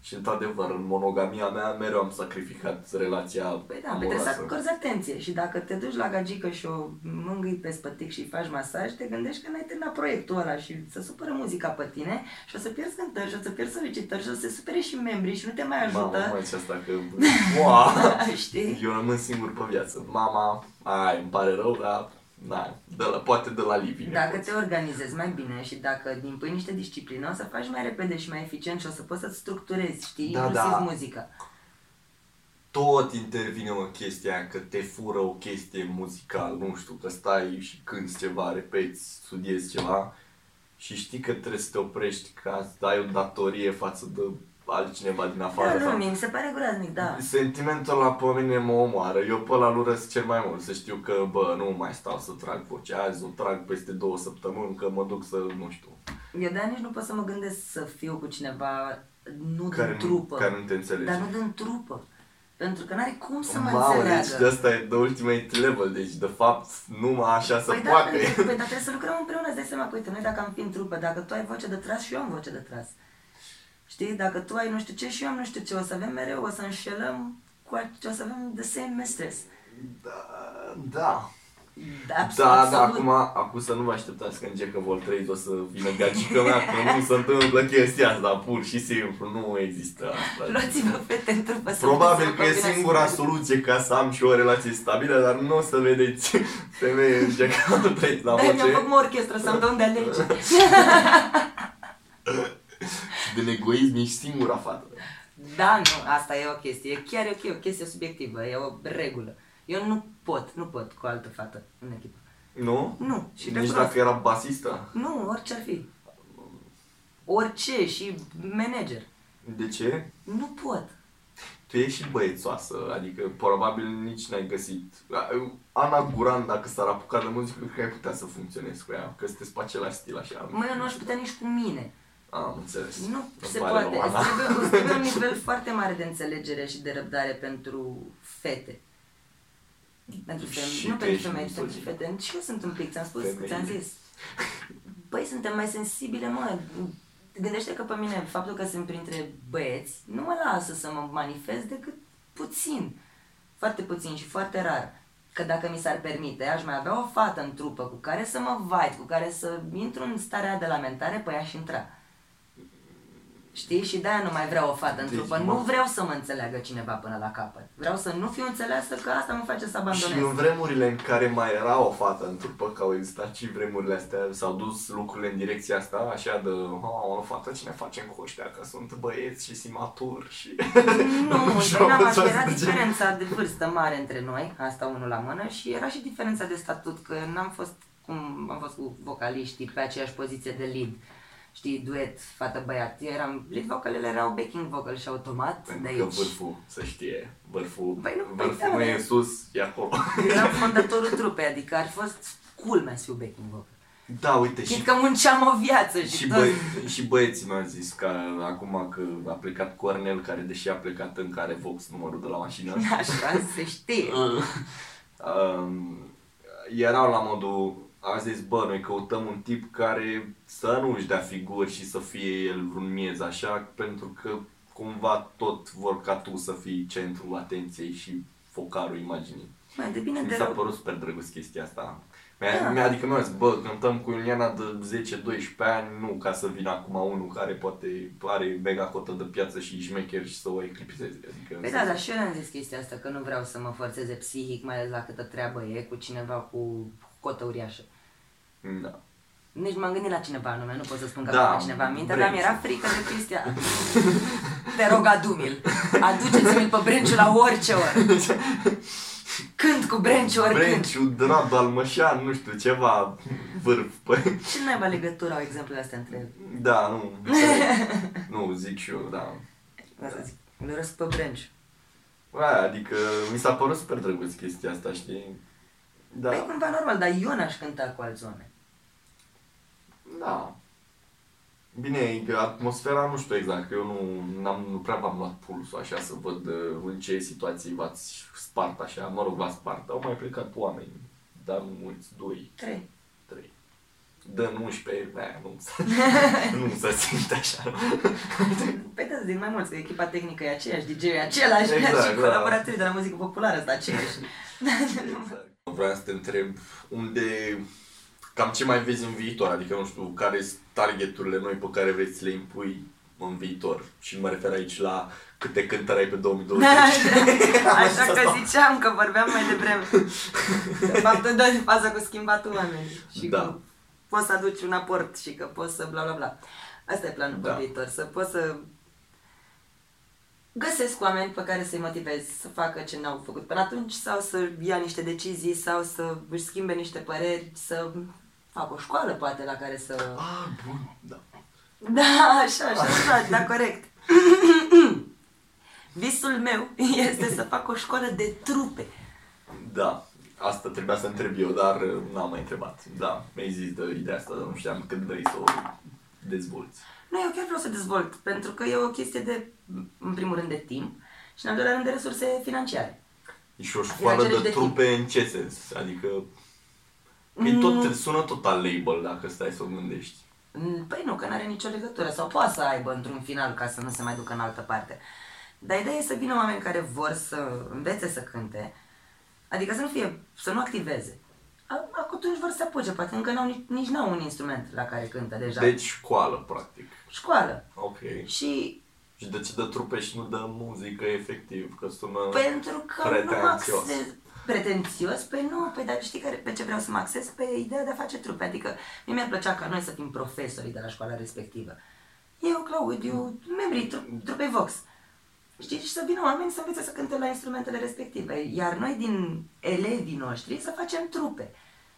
Și într-adevăr, în monogamia mea mereu am sacrificat relația Păi da, păi trebuie să amoroasă. acorzi atenție și dacă te duci la gagică și o mângâi pe spătic și îi faci masaj, te gândești că n-ai terminat proiectul ăla și să supără muzica pe tine și o să pierzi cântări și o să pierzi solicitări și o să se supere și membrii și nu te mai Mamă, ajută. mai ce asta că... Wow! Știi? Eu rămân singur pe viață. Mama, ai, îmi pare rău, dar... Da, de la, poate de la living. Dacă te organizezi mai bine și dacă impui niște disciplină, o să faci mai repede și mai eficient și o să poți să-ți structurezi, știi, Da, inclusiv da. muzica. tot intervine o chestie aia, că te fură o chestie muzicală, nu știu, că stai și cânti ceva, repeți, studiezi ceva și știi că trebuie să te oprești ca să ai o datorie față de altcineva din afară. Da, nu, sau- mie mi se pare groaznic, da. Sentimentul ăla pe mine mă omoară. Eu pe ăla îl urăsc cel mai mult. Să știu că, bă, nu mai stau să trag vocea azi, o trag peste două săptămâni, că mă duc să, nu știu, Eu de nici nu pot să mă gândesc să fiu cu cineva nu care, din nu, trupă. care nu te înțelege. Dar nu din trupă. Pentru că n-are cum să mă Mamă, înțeleagă. deci de asta e the ultimate level, deci de fapt numai așa să Păi da, poate. păi, păi, dar trebuie să lucrăm împreună, îți dai seama că, uite, noi dacă am fi în trupă, dacă tu ai voce de tras și eu am voce de tras. Știi? Dacă tu ai nu știu ce și eu am nu știu ce, o să avem mereu, o să înșelăm, cu ace- o să avem the same mistress. Da, da. Da, Da, absolut. da, acum, acum să nu vă așteptați că în Jack of all trades o să vină gagică mea, că nu se întâmplă chestia asta, pur și simplu, nu există asta. Luați-vă fete în trupă să Probabil să că e combinați singura cu- soluție ca să am și o relație stabilă, dar nu o să vedeți femeie în Jack of all trades la Da, mi-am voce. făcut o orchestră să-mi dau unde alege. Din egoism ești singura fată. Da, nu, asta e o chestie. E chiar e ok, o chestie subiectivă, e o regulă. Eu nu pot, nu pot cu o altă fată în echipă. Nu? Nu, și Nici recunosc. dacă era basistă. Nu, orice ar fi. Orice și manager. De ce? Nu pot. Tu ești și băiețoasă, adică probabil nici n-ai găsit... Ana Guran, dacă s-ar apuca de muzică, cred că ai putea să funcționezi cu ea, că sunteți pe același stil așa. Mă, eu nu aș putea nici cu mine. Am înțeles. Nu Îmi se pare poate. rău, Îți Ana. trebuie, îți trebuie un nivel foarte mare de înțelegere și de răbdare pentru fete. Pentru Și femei, nu tu pentru ești femei, misogin. pentru fete. Și eu sunt un pic, ți-am spus, Femeile. ți-am zis. Băi, suntem mai sensibile, mă. Gândește că pe mine faptul că sunt printre băieți nu mă lasă să mă manifest decât puțin. Foarte puțin și foarte rar. Că dacă mi s-ar permite, aș mai avea o fată în trupă cu care să mă vait, cu care să intru în starea de lamentare, păi aș intra. Știi? Și de-aia nu mai vreau o fată în Deci, trupă. mă- Nu vreau să mă înțeleagă cineva până la capăt. Vreau să nu fiu înțeleasă că asta mă face să abandonez. Și în vremurile în care mai era o fată în trupă, că au existat și vremurile astea, s-au dus lucrurile în direcția asta, așa de, oh, o fată ce ne facem cu ăștia, că sunt băieți și simaturi și... Nu, Și păi au n-am învățat era de ce. diferența de vârstă mare între noi, asta unul la mână, și era și diferența de statut, că n-am fost cum am fost cu vocaliștii pe aceeași poziție de lead. Știi, duet, fată-băiat. Eu eram, lead vocalele erau backing vocal și automat de Pentru că aici. vârful, să știe, vârful, Păi nu, păi vârful da, nu e mă. sus, e acolo. Eram fondatorul trupei, adică ar fi fost culmea să fiu backing vocal. Da, uite, și Chit că munceam o viață și, Și, tot. băi, și băieții mi-au zis că acum că a plecat Cornel, care deși a plecat în care Vox numărul de la mașină, Așa se știe. um, erau la modul, a zis, bă, noi căutăm un tip care să nu își dea figuri și să fie el vreun miez așa, pentru că cumva tot vor ca tu să fii centrul atenției și focarul imaginii. Mai de bine Mi de s-a rău. părut super drăguț chestia asta. Mi-a, Da. mi-a, adică mi-a zis, bă, cântăm cu Iuliana de 10-12 ani, nu ca să vină acum unul care poate are mega cotă de piață și șmecher și să o eclipseze. Adică, Păi da, dar și eu am zis chestia asta, că nu vreau să mă forțeze psihic, mai ales la câtă treabă e cu cineva cu cotă uriașă. Da. Nici m-am gândit la cineva anume, nu pot să spun că Da, da, cineva în minte, dar Brenci. mi-era frică de chestia. Te rog, adu-mi-l. Aduceți-mi-l pe Brenciu la orice oră. Când cu Brenciu, oricând. Brenciu, Dradu, Almășan, nu știu, ceva vârf. Păi, Ce naiba legătură au exemplele astea între ele? da, nu, înțeleg. nu, zic și eu, da. Asta zic, îl urăsc pe Brenciu. Aia, adică mi s-a părut super drăguț chestia asta, știi? Da. Da. Păi cumva normal, dar eu n-aș cânta cu alți oameni. Da. Bine, e că atmosfera nu știu exact, că eu nu, n-am, nu prea v-am luat pulsul așa să văd uh, în ce situații v-ați spart așa, mă rog, v-ați spart, au mai plecat oameni, dar nu mulți, doi, Trei. trei. Dă 11, aia, nu, nu se simte așa. Păi da, zic mai mulți, că echipa tehnică e aceeași, DJ-ul e același Exact, și da. colaboratorii de la muzică populară sunt aceiași. Vreau să te întreb unde, cam ce mai vezi în viitor, adică nu știu, care sunt targeturile noi pe care vrei să le impui în viitor și mă refer aici la câte cântări ai pe 2020. Așa că ziceam că vorbeam mai devreme. De fapt, dă faza cu schimbatul oameni. Și Da. că poți să aduci un aport și că poți să bla bla bla. Asta e planul Da. pe viitor, să poți să găsesc oameni pe care să-i motivezi să facă ce n-au făcut până atunci sau să ia niște decizii sau să își schimbe niște păreri, să fac o școală poate la care să... Ah, bun, da. Da, așa, așa, așa, da, corect. Visul meu este să fac o școală de trupe. Da, asta trebuia să întreb eu, dar uh, n-am mai întrebat. Da, mi-ai zis de ideea asta, dar nu știam când vrei să o dezvolți. Nu, eu chiar vreau să dezvolt, pentru că e o chestie de, în primul rând, de timp și în al doilea rând de resurse financiare. E și o școală înțelegi de de trupe în ce sens? Adică că e tot, sună tot al label dacă stai să o gândești. Mm, Păi nu, că n-are nicio legătură, sau poate să aibă într-un final ca să nu se mai ducă în altă parte. Dar ideea e să vină oameni care vor să învețe să cânte, adică să nu fie, să nu activeze. A- Atunci vor să se apuce, poate încă n-au, nici, nici n-au un instrument la care cântă deja. Deci școală, practic. Școală. Ok. Și Și de ce dă trupe și nu dă muzică efectiv? Că sună Pentru că nu mă pretențios. axez pretențios, pe nu, pe dar știi care, pe ce vreau să mă axez? Pe ideea de a face trupe, adică mie mi-ar plăcea ca noi să fim profesorii de la școala respectivă. Eu, Claudiu, membrii tru- trupei Vox. Știi? Și să vină oameni să învețe să cânte la instrumentele respective. Iar noi din elevii noștri să facem trupe.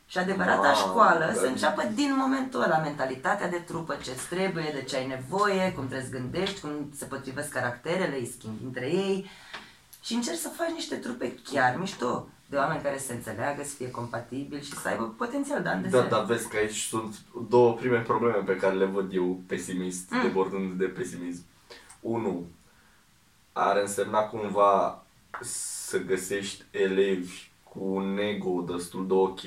Și adevărata Wow, școală da. să înceapă din momentul ăla, mentalitatea de trupă, ce trebuie, de ce ai nevoie, cum trebuie să gândești, cum se potrivesc caracterele, îi schimbi între ei. Și încerci să faci niște trupe chiar mișto, de oameni care se înțeleagă, să fie compatibili și să aibă potențial de ani de Da, zile. dar vezi că aici sunt două prime probleme pe care le văd eu pesimist, Mm. debordând de pesimism. Unu, ar însemna cumva să găsești elevi cu un ego destul de ok.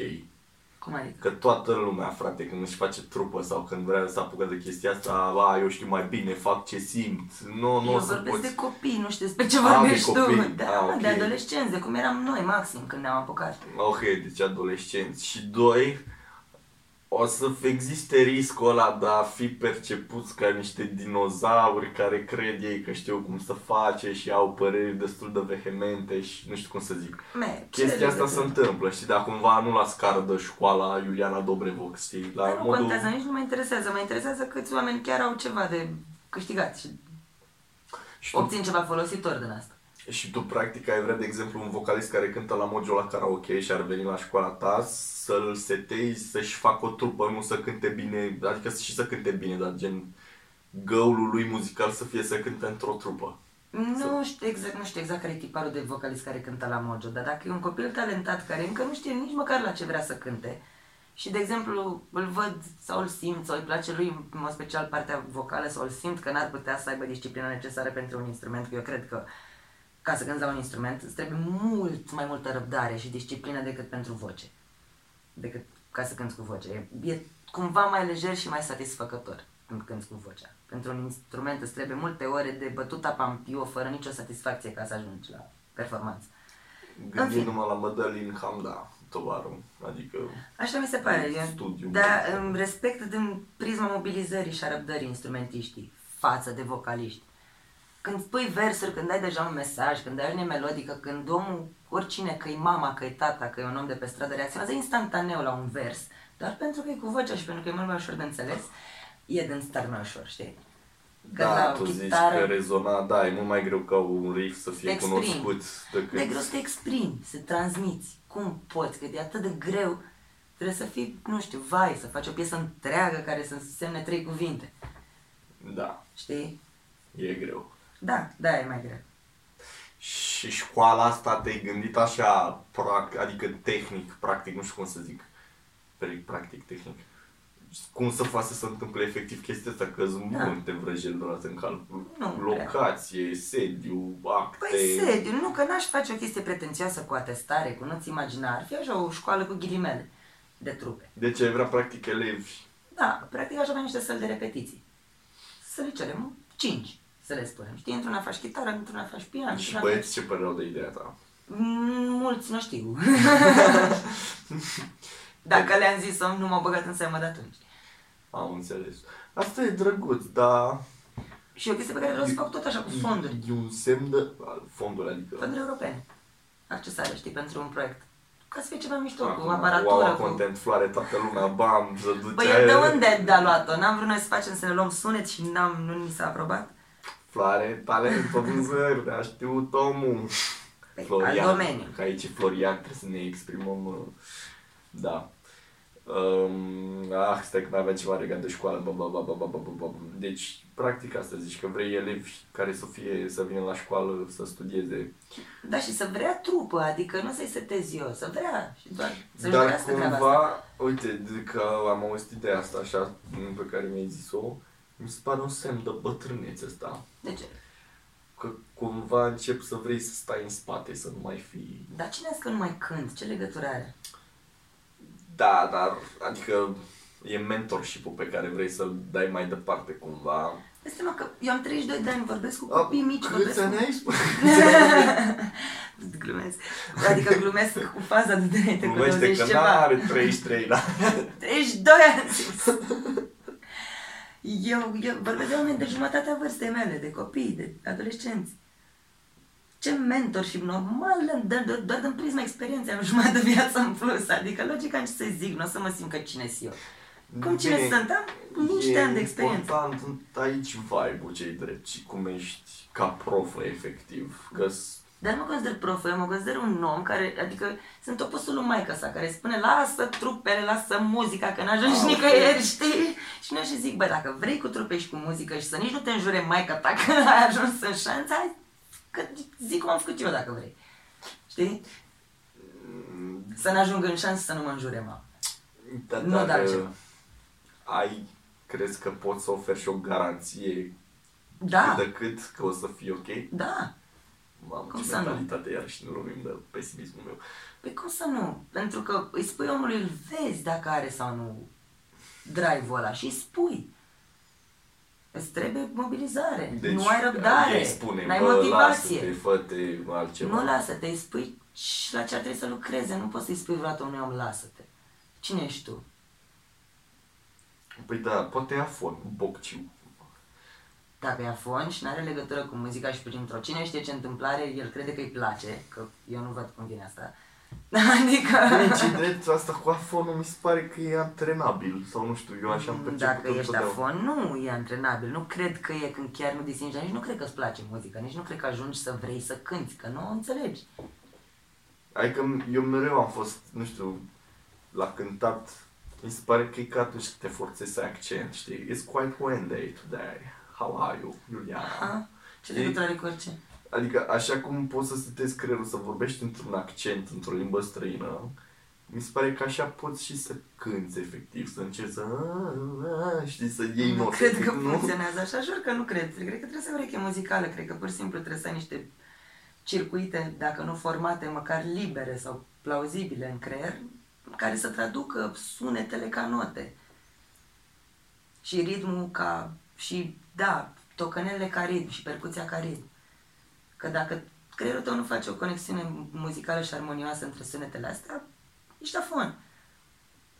Cum adică? Că toată lumea, frate, când își face trupă sau când vrea să apucă de chestia asta, a, eu știu mai bine, fac ce simt. Nu, nu Eu o să vorbesc poți. de copii, nu știu despre ce Ah, de vorbești tu. copii. Da, Ah, mă, ok. de adolescenți, de cum eram noi, maxim, când ne-am apucat. Ok, deci adolescenți. Și doi, o să existe riscul ăla de a fi percepuți ca niște dinozauri care cred ei că știu cum să face și au păreri destul de vehemente și nu știu cum să zic. Me, ce Chestia asta legătură? se întâmplă, știi, dar cumva nu la scară de școala Iuliana Dobrevox, știi, la Dar nu modul... contează, nici nu mă interesează. Mă interesează câți oameni chiar au ceva de câștigat și Și tu, obțin ceva folositor din asta. Și tu practic ai vrea, de exemplu, un vocalist care cântă la Mojo la karaoke și ar veni la școala ta să-l setezi să-și facă o trupă, nu să cânte bine, adică și să cânte bine, dar gen găulul lui muzical să fie să cânte într-o trupă. Nu știu exact, nu știu exact care e tiparul de vocalist care cântă la Mojo, dar dacă e un copil talentat care încă nu știe nici măcar la ce vrea să cânte și, de exemplu, îl văd sau îl simt sau îi place lui, în mod special partea vocală, sau îl simt că n-ar putea să aibă disciplina necesară pentru un instrument, că eu cred că ca să cânti la un instrument îți trebuie mult mai multă răbdare și disciplină decât pentru voce, decât ca să cânti cu voce. E, e cumva mai lejer și mai satisfăcător când cânti cu vocea. Pentru un instrument îți trebuie multe ore de bătut apa în piu fără nicio satisfacție ca să ajungi la performanță. Gândindu-mă la Mădălin Hamda, tovarul. Adică Așa mi se pare. Eu, Studiu. dar îmi respect din prisma mobilizării și a răbdării instrumentiștii față de vocaliști. Când spui versuri, când ai deja un mesaj, când ai o linie melodică, când omul, oricine, că e mama, că e tata, că e un om de pe stradă, reacționează instantaneu la un vers, doar pentru că e cu vocea și pentru că e mult mai ușor de înțeles, e din start mai ușor, știi? Că da, la tu zici chitară- că rezona, da, e mult mai greu ca un riff să fie Te exprimi. cunoscut decât... De greu să te exprimi, să transmiți. Cum poți? Că e atât de greu. Trebuie să fii, nu știu, vai, să faci o piesă întreagă care să însemne trei cuvinte. Da, Știi? e greu. Da, da, e mai greu. Și școala asta te-ai gândit așa, prac, adică tehnic, practic, nu știu cum să zic, Practic, practic, tehnic. Cum să faci să se întâmple efectiv chestia asta, că sunt Da. multe vrăjeli luate în calcul. Nu Locație, sediu, acte. Păi sediu, nu că n-aș face o chestie pretențioasă cu atestare, cu nu-ți imagina. Ar fi așa o școală cu ghilimele de trupe. Deci ai vrea practic elevi. Da, practic aș avea niște săli de repetiții. Să le cerem cinci, să le spunem. Știi, într-una faci chitară, într-una faci pian, Și într-una băieți ce părere au de ideea ta? Mm, Mulți nu știu. Dacă le-am zis nu m-au băgat în seamă de atunci. Am înțeles. Asta e drăguț, dar Și e o chestie pe care vreau să fac tot așa cu fonduri. e un semn de fonduri, adică Fonduri europene. Accesare, știi, pentru un proiect. Ca să fie ceva mișto, cu Acum, aparatură, wow, cu... content, floare, toată lumea, bam, să duce Băi, eu de unde de-a luat-o? N-am vrut noi să facem să ne luăm sunet și n-am, nu ni s-a aprobat? Floare, talent pe vânzări, a știut omul. Păi, Florian, al domeniu. că aici e Florian, trebuie să ne exprimăm, uh, da. Um, ah, stai că mai avem ceva legat de școală, bă, bă, bă, bă, bă, bă, bă, bă. Deci, practic asta zici, că vrei elevi care să fie, să vină la școală, să studieze. Da, și să vrea trupă, adică nu să-i setez eu, să vrea și doar să-și Dar dorească treaba asta. cumva, uite, de că am auzit ideea asta așa, pe care mi-ai zis-o, mi se pare un semn de bătrânețe asta. De ce? Că cumva încep să vrei să stai în spate, să nu mai fii... Dar cine a zis că nu mai cânt? Ce legătură are? Da, dar, adică e mentorship-ul pe care vrei să-l dai mai departe cumva. Dă seama că eu am 32 de ani, vorbesc cu copii mici, Câți vorbesc ani cu... ai spus? glumesc. Adică glumesc cu faza de dinainte, cu Glumește 20 că ceva. n-are 33, da? 32 ani sus. Eu, eu vorbesc de oameni de jumătatea vârstei mele, de copii, de adolescenți. Ce mentorship normal, doar, doar, doar din prisma experienței am jumătate de viață în plus. Adică logic am ce să zic, nu o să mă simt că cine sunt eu. Cum cine Bine, sunt? Am niște ani de experiență. E important aici vibe-ul cei drept și cum ești ca profă efectiv. Că Dar nu mă consider prof, eu mă consider un om care, adică sunt opusul lui maica sa, care spune lasă trupele, lasă muzica, că n-ajungi Ah, ok. nicăieri, știi? Și noi și zic, bă, dacă vrei cu trupe și cu muzică și să nici nu te înjure maica ta că ai ajuns în șanță, hai, că zic cum am făcut eu dacă vrei. Știi? Să ne ajung în șansă să nu mă înjure mama. Dar Nu, dar dacă altceva. ai, crezi că poți să oferi și o garanție Da, cât de cât că o să fie ok? da. Mamă, Cum ce să nu? mentalitate iar și nu lovim de pesimismul meu. Păi cum să nu? Pentru că îi spui omului, îl vezi dacă are sau nu drive-ul ăla și îi spui. Îți trebuie mobilizare, Deci, nu ai răbdare, ei spune, n-ai bă, motivație. lasă-te, fă-te altceva. Nu lasă-te, îi spui și la ce ar trebui să lucreze, nu poți să-i spui vreodată unui om lasă-te. Cine ești tu? Păi da, poate ia fon, bocciu. Dacă e afon și n-are legătură cu muzica și printr-o cine știe ce întâmplare, el crede că îi place, că eu nu văd cum vine asta. Adică... Deci, drept, asta cu afonul mi se pare că e antrenabil, sau nu știu, eu așa am perceput Dacă ești întotdeauna. afon, nu e antrenabil. Nu cred că e când chiar nu distingi, dar nici nu cred că îți place muzica, nici nu cred că ajungi să vrei să cânti, că nu o înțelegi. Adică eu mereu am fost, nu știu, la cântat, mi se pare că e ca atunci când te forțezi să ai accent, știi? It's quite windy today. How are you, Iuliana? Ha? Ce Știi? legătură are cu orice? Adică așa cum poți să setezi creierul să vorbești într-un accent, într-o limbă străină, mi se pare că așa poți și să cânti efectiv, să încerci să... Știi, să iei nu note. cred că nu? funcționează așa, jur că nu cred. Cred că trebuie să ai ureche muzicală, cred că pur și simplu trebuie să ai niște circuite, dacă nu formate, măcar libere sau plauzibile în creier, care să traducă sunetele ca note. Și ritmul ca, și da, tocănelele ca ritm și percuția ca ritm. Că dacă creierul tău nu face o conexiune muzicală și armonioasă între sunetele astea, ești afon.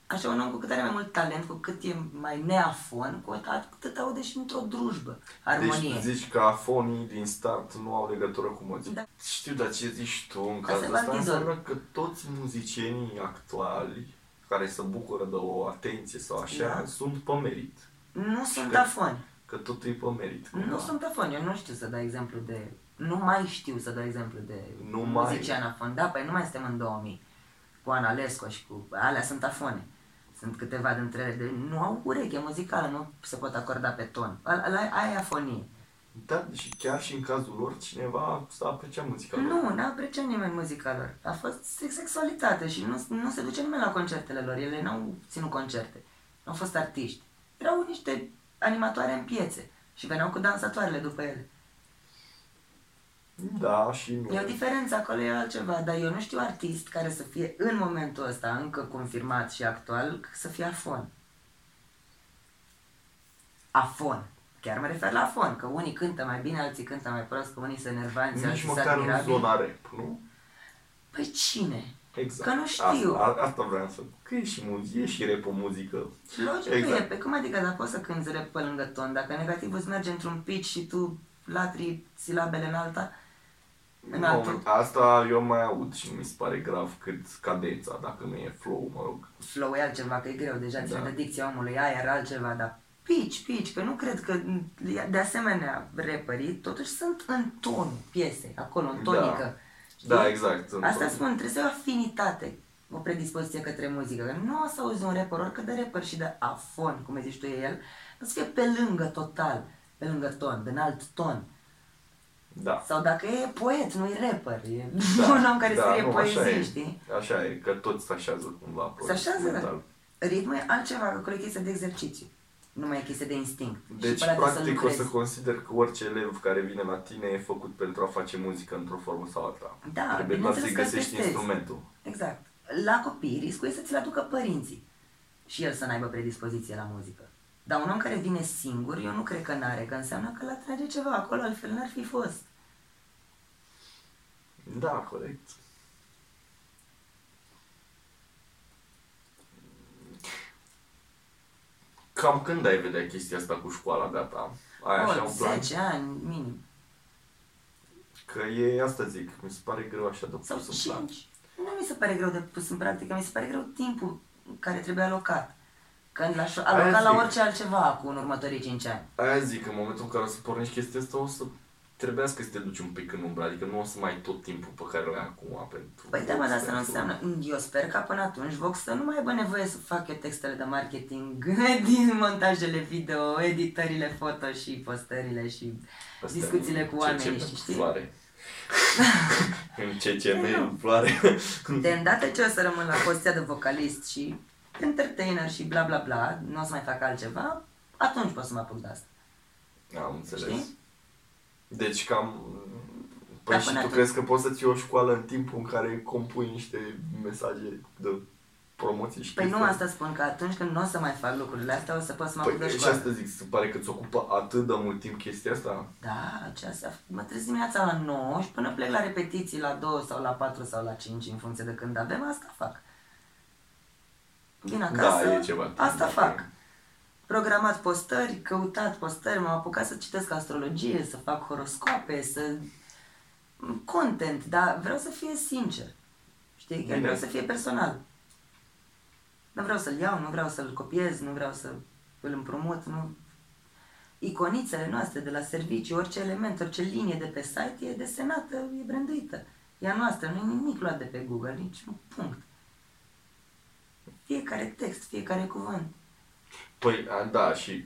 Așa un om cu cât are mai mult talent, cu cât e mai neafon, cu atât aude și într-o drujbă. Armonie. Deci zici că afonii din start nu au legătură cu muzica. Da. Știu, dar ce zici tu în Asta cazul e ăsta partizan. înseamnă că toți muzicienii actuali care se bucură de o atenție sau așa, Da. sunt pe merit. Nu sunt că- afoni. Că totul e pe merit. Nu cumva. sunt afoni. Eu nu știu să dau exemplu de... Nu mai știu să dau exemplu de Nu mai- muzician afon. Da, păi nu mai suntem în 2000. Cu Ana Lesco și cu... Alea sunt afone. Sunt câteva dintre ele. De... Nu au ureche muzicală, nu se pot acorda pe ton. Ala, aia e afonie. Da, și chiar și în cazul lor cineva s-a apreciat muzica lor. Nu, n-a apreciat nimeni muzica lor. A fost strict sexualitate și nu, nu se duce nimeni la concertele lor. Ele n-au ținut concerte. Nu au fost artiști. Erau niște animatoare în piețe și veneau cu dansatoarele după ele. Da, și nu. E o diferență, acolo e altceva, dar eu nu știu artist care să fie în momentul ăsta încă confirmat și actual să fie afon. Afon. Chiar mă refer la afon, că unii cântă mai bine, alții cântă mai prost, că unii sunt nervanți, Nici alții sunt măcar în admirabili. zona rap, nu? Păi cine? Exact. Că nu știu. Asta, asta vreau să... Că e și, muzică, e și rap o muzică. Logic Exact. că e, pe cum adică, dar poți să cânti rap pe lângă ton, dacă negativul îți merge într-un pitch și tu latri silabele în alta, în Nu, altul, asta eu mai aud și mi se pare grav cât cadența, dacă nu e flow, mă rog. flow e altceva, că e greu, deja ține Da. de dicția omului, aia era altceva, dar pici, pici, că nu cred că, de asemenea, rapperii totuși sunt în ton piesei, acolo, în Da. tonică. Da, știi? exact. în Asta tot. spun, trebuie să ai o afinitate, o predispoziție către muzică. Că nu o să auzi un rapper, oricât de rapper și de afon, cum îi zici tu e el, o să fie pe lângă total, pe lângă ton, de alt ton. Da. Sau dacă e poet, nu e rapper, e Da, un om care da, scrie nu, așa poezii, e. știi? Așa e, că toți se așează cumva. Se așează, da. mental. Ritmul e altceva, că acolo e chestie de exercițiu. Nu mai e chestie de instinct. Și Deci, pe alea trebuie practic, o lucrezi. să consider că orice elev care vine la tine e făcut pentru a face muzică într-o formă sau alta. Da, Trebuie doar să-i bineînțeles că găsești testezi. instrumentul. Exact. La copii, riscul e să ți-l aducă părinții. Și el să n-aibă predispoziție la muzică. Dar un om care vine singur, eu nu cred că n-are, că înseamnă că l trage ceva acolo, altfel n-ar fi fost. Da, corect. Cam când ai vedea chestia asta cu școala gata? Ai așa O, un plan? 10 ani, minim. Că e, asta zic, mi se pare greu așa de Sau pus în plan. 5. Nu mi se pare greu de pus în practică, mi se pare greu timpul care trebuie alocat. Când l-aș Aia aloca la zic. orice altceva cu în următorii 5 ani. Aia zic, în momentul în care o să pornești chestia asta, o să trebuiască să te duci un pic în umbră, adică nu o să mai ai tot timpul pe care l-ai acum pentru... Păi da, mă, dar asta nu pentru- înseamnă. Eu sper că până atunci Vox să nu mai aibă nevoie să fac eu textele de marketing din montajele video, editările foto și postările și Astea discuțiile în cu oamenii, CCM și știi? Floare. în CCM în floare. De îndată ce o să rămân la poziția de vocalist și entertainer și bla bla bla, nu o să mai fac altceva, atunci pot să mă apuc de asta. Am înțeles. Știi? Deci cam... Păi Da, și până tu atunci. crezi că poți să-ți iei o școală în timpul în care compui niște mesaje de promoție și Păi nu chestii? asta spun, că atunci când nu o să mai fac lucrurile astea, o să pot să mă apuc de Păi și școală. asta zic, se pare că ți ocupă atât de mult timp chestia asta? Da, aceasta, mă trezesc dimineața la 9 și până plec la repetiții la 2 sau la 4 sau la 5 în funcție de când avem, asta fac. Vin acasă, da, e ceva timp, asta dacă- fac. Programat postări, căutat postări, m-am apucat să citesc astrologie, să fac horoscope, să... Content, dar vreau să fie sincer. Știi? Chiar Bine. vreau să fie personal. Nu vreau să-l iau, nu vreau să-l copiez, nu vreau să îl împrumut, nu... Iconițele noastre de la serviciu, orice element, orice linie de pe site e desenată, e branduită. E a noastră, nu e nimic luat de pe Google, nici un punct. Fiecare text, fiecare cuvânt. Păi, a, da, și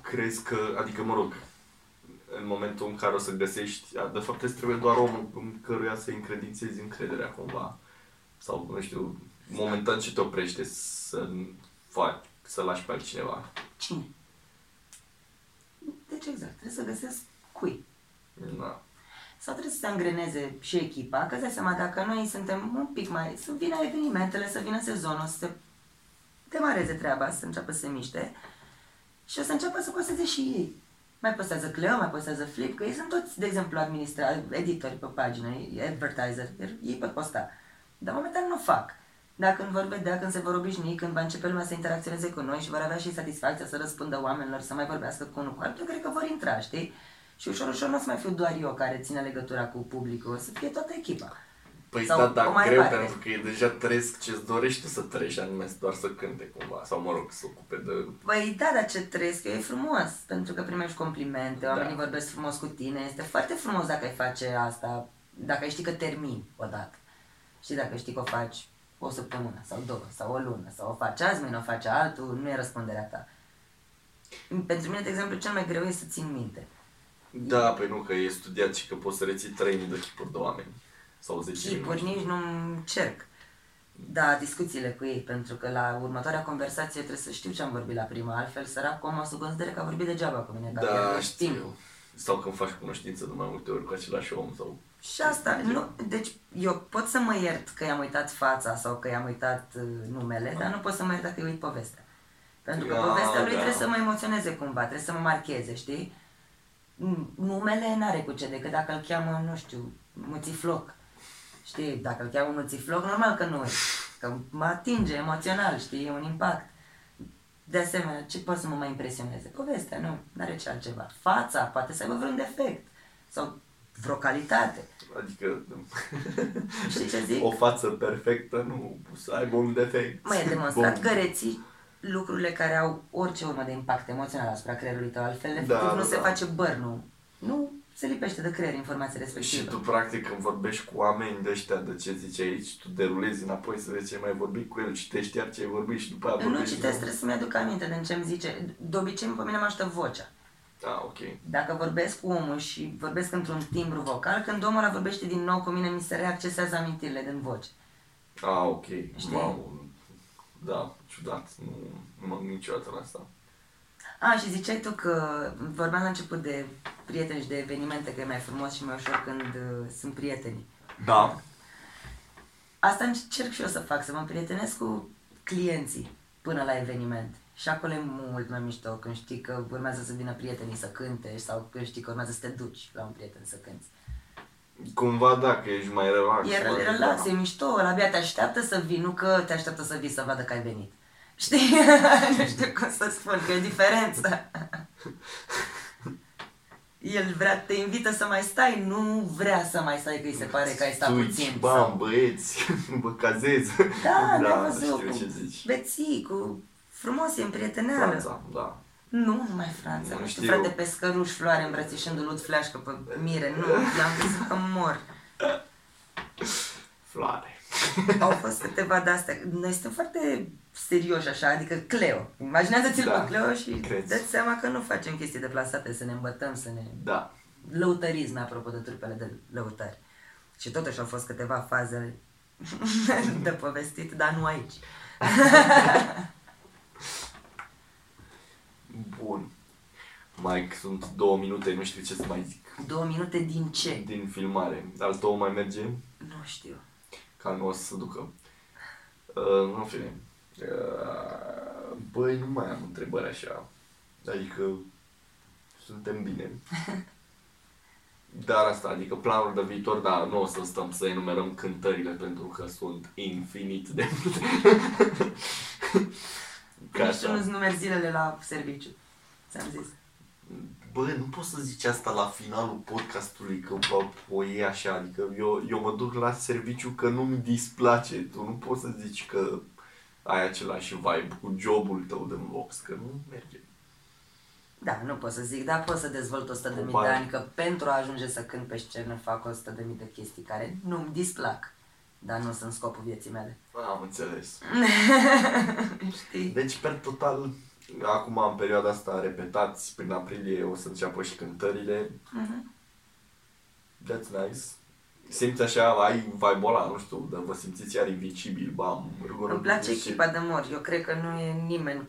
crezi că, adică, mă rog, în momentul în care o să găsești, a, de fapt îți trebuie doar omul în căruia să încredințezi încrederea cumva. Sau, nu știu, momentan ce te oprește să faci, să lași pe altcineva. Cine? Deci exact, trebuie să găsesc cui. Da. Sau trebuie să se angreneze și echipa, că îți dai seama, dacă noi suntem un pic mai... să vină evenimentele, să vină sezonul, să se demareze treaba, să înceapă să se miște și o să înceapă să poseze și ei. Mai postează Cleo, mai postează Flip, că ei sunt toți, de exemplu, administra, editori pe pagină, advertiser, ei pot posta. Dar momentan nu fac. Dacă când vor vedea, când se vor obișnui, când va începe lumea să interacționeze cu noi și vor avea și satisfacția să răspundă oamenilor, să mai vorbească cu unul cu altul, eu cred că vor intra, știi? Și ușor, ușor nu o să mai fiu doar eu care ține legătura cu publicul, o să fie toată echipa. Păi Sau da, o dar mare greu parte. pentru că e deja trăiesc ce-ți dorești să trăiești, anume doar să cânte cumva, sau mă rog, să se ocupe de... Păi da, dar ce trăiesc eu e frumos, pentru că primești complimente, Da. oamenii vorbesc frumos cu tine, este foarte frumos dacă ai face asta, dacă ai ști că termini odată. Și dacă știi că o faci o săptămână sau două sau o lună sau o faci azi, mâine o faci altul, nu e răspunderea ta. Pentru mine, de exemplu, cel mai greu e să țin minte. Da, păi nu, că e studiat și că poți să reții 3000 de chipuri de oameni. Sau 10 Chipuri nici nu încerc. Da, discuțiile cu ei, pentru că la următoarea conversație trebuie să știu ce am vorbit la prima, altfel săracul om o să considere că a vorbit degeaba cu mine, că a Da, pierdut timpul. știu. Sau când faci cunoștință de mai multe ori cu același om sau... Și asta, nu, deci eu pot să mă iert că i-am uitat fața sau că i-am uitat uh, numele, dar nu pot să mă iert dacă îi uit povestea. Pentru că Ah, povestea lui da. trebuie să mă emoționeze cumva, trebuie să mă marcheze, știi? N- Numele n-are cu ce, decât dacă îl cheamă, nu știu, Muțifloc. Știi, dacă îl cheamă Muțifloc, normal că nu uit, că mă atinge emoțional, știi, e un impact. De asemenea, ce poate să mă mai impresioneze? Povestea, nu, n-are ce altceva. Fața, poate să aibă vreun defect sau vreo calitate. Adică Știi ce zic? o față perfectă nu să aibă un defect. Mă, e demonstrat Bun. că reții lucrurile care au orice urmă de impact emoțional asupra creierului tău, altfel efectiv Da, nu da, se da. face băr, nu. Nu se lipește de creier informația Și respectivă. tu, practic, când vorbești cu oameni de ăștia, de ce zici aici, tu derulezi înapoi să vezi ce ai mai vorbit cu el, citești iar ce ai vorbit și după aia Nu vorbești citesc, din trebuie să-mi aduc aminte de ce îmi zice. De obicei, pe mine mă ajută vocea. nou. Ah, ok. Dacă vorbesc cu omul și vorbesc într-un timbru vocal, când omul ăla vorbește din nou cu mine, mi se reaccesează amintirile din voce. Ah, ok. Știi? Wow. Da, ciudat. Nu, nu m-am gândit niciodată la asta. A, și ziceai tu că vorbeam la început de prieteni și de evenimente, că e mai frumos și mai ușor când uh, sunt prieteni. Da. Asta încerc și eu să fac, să mă prietenesc cu clienții până la eveniment. Și acolo e mult mai mișto când știi că urmează să vină prietenii să cânte sau când știi că urmează să te duci la un prieten să cânti. Cumva da, că ești mai relax. E mai- relax, da. e mișto, ăla abia te așteaptă să vii, nu că te așteaptă să vii să vadă că ai venit. Știi? nu știu cum să spun, că e diferență. El vrea, te invită să mai stai, nu vrea să mai stai, că îi se pare că ai stat Suici, puțin. Bam, sau- băieți, vă cazez. Da, da da văzut, știu cu ce zici. beții, cu frumos, e împrieteneală. Franța, da. Nu, numai Franța, Nu nu știu, știu. frate, pescăruș, floare, îmbrățișând lut fleașcă pe mire, nu, i-am văzut că mor. Floare. Au fost câteva de-astea. Noi suntem foarte serioși așa, adică Cleo. Imaginează-ți-l Da, pe Cleo și crezi. dă seama că nu facem chestii deplasate, să ne îmbătăm, să ne... Da. Lăutărism, apropo de trupele de lăutări. Și totuși au fost câteva faze de povestit, dar nu aici. Bun. Mai sunt două minute, nu știu ce să mai zic. Două minute din ce? Din filmare. Al tău mai merge? Nu știu. Ca nu o să se ducă. Uh, în fine. Uh, băi, nu mai am întrebări așa. Adică suntem bine. Dar asta, adică planul de viitor, da, nu o să stăm să enumerăm cântările pentru că sunt infinit de multe. Ca Nici tu așa. nu-ți numeri zilele la serviciu. Ți-am zis. Bă, nu poți să zici asta la finalul podcastului, că bă, o iei așa, adică eu, eu mă duc la serviciu că nu-mi displace, tu nu poți să zici că ai același vibe cu jobul tău de box, că nu merge. Da, nu pot să zic, dar pot să dezvolt 100 de mii de Probabil. ani, că pentru a ajunge să cânt pe scenă fac 100 de mii de chestii care nu-mi displac, dar nu sunt scopul vieții mele. Am înțeles. Știi? Deci, per total, acum în perioada asta repetați, prin aprilie o să înceapă și cântările. Mhm. That's nice. Simți așa, ai vibe-ul ăla, nu știu, dar vă simțiți iar invincibil, bam, Îmi place echipa de mor. Eu cred că nu e nimeni,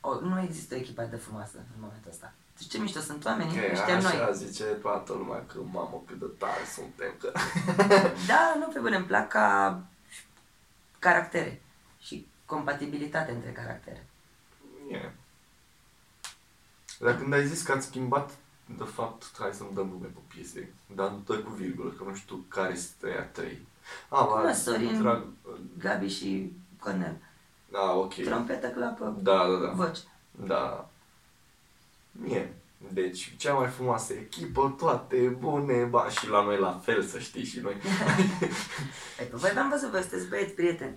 o, nu există o echipă de frumoasă în momentul ăsta. Deci ce mișto sunt oamenii, Ok, ăștia așa noi. zice toată lumea că mamă cât de tare suntem că... Da, nu pe bune, îmi plac ca caractere și compatibilitate între caractere. Yeah. Dar când ai zis că ați schimbat de fapt, hai să-mi dăm nume pe piese, dar dă cu virgulă, că nu știu care sunt ăia trei. Ah, Cum, ma, Sorin? Drag... Gabi și Cornel. Da, ok. Trompetă, clapă, Da, da, da. voce. Da. Mie. Deci, cea mai frumoasă echipă, toate bune, ba, și la noi la fel, să știi, și noi. Păi, pe voi v-am văzut, voi sunteți băieți prieteni.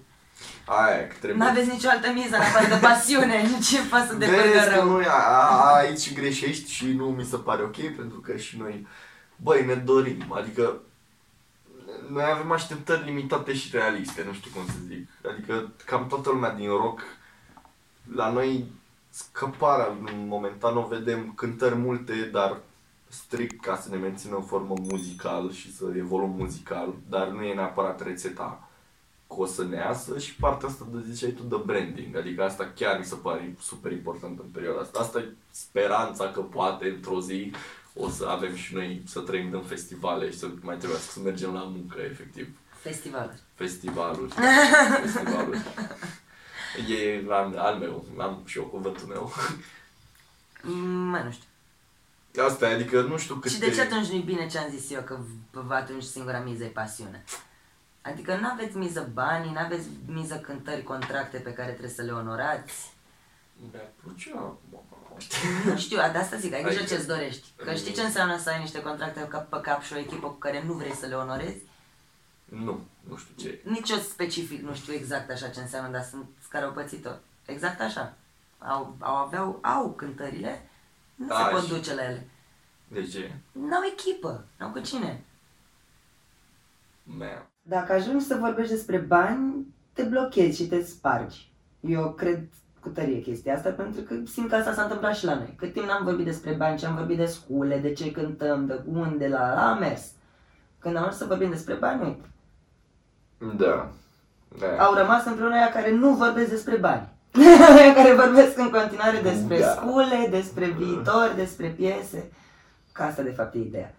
Aia, că trebuie... Nu aveți nicio altă miză în afară de pasiune, nici ce pasă de Vezi băgă că rău. noi, a, a, aici greșești și nu mi se pare ok, pentru că și noi, băi, ne dorim, adică noi avem așteptări limitate și realiste, nu știu cum să zic. Adică cam toată lumea din rock, la noi scăparea, momentan o vedem cântări multe, dar strict ca să ne mențină în formă muzical și să evoluăm muzical, dar nu e neapărat rețeta că o să ne iasă și partea asta de ziceai tu de branding, adică asta chiar mi se pare super important în perioada asta. Asta e speranța că poate într-o zi o să avem și noi să trăim din festivale și să mai trebuiască să mergem la muncă, efectiv. Festivaluri. Festivaluri. Festivaluri. E al, al meu, am și eu cuvântul meu. Mm, Mai nu știu. Asta e, adică nu știu cât Și de ce atunci nu-i bine ce am zis eu, că v- atunci singura miză e pasiune? Adică nu aveți miză banii, nu aveți miză cântări, contracte pe care trebuie să le onorați. Mi-ar plăcea, mă, Nu știu, de asta zic, ai grijă Adică- ce-ți dorești. Că știi ce înseamnă să ai niște contracte cap pe cap și o echipă cu care nu vrei să le onorezi? Nu, nu știu ce. Nici eu specific nu știu exact așa ce înseamnă, dar sunt care au pățit-o. Exact așa. Au, au, aveau, au cântările, nu Da, se pot și- duce la ele. De ce? N-au echipă, n-au cu cine. Man. Dacă ajungi să vorbești despre bani, te blochezi și te spargi. Eu cred cu tărie chestia asta pentru că simt că asta s-a întâmplat și la noi. Cât timp n-am vorbit despre bani și am vorbit de scule, de ce cântăm, de unde, la, la am mers. Când am ajuns să vorbim despre bani, uite, Da. Da. au rămas împreună aia care nu vorbesc despre bani. Aia care vorbesc în continuare despre Da. scule, despre viitor, despre piese. Că asta de fapt e ideea.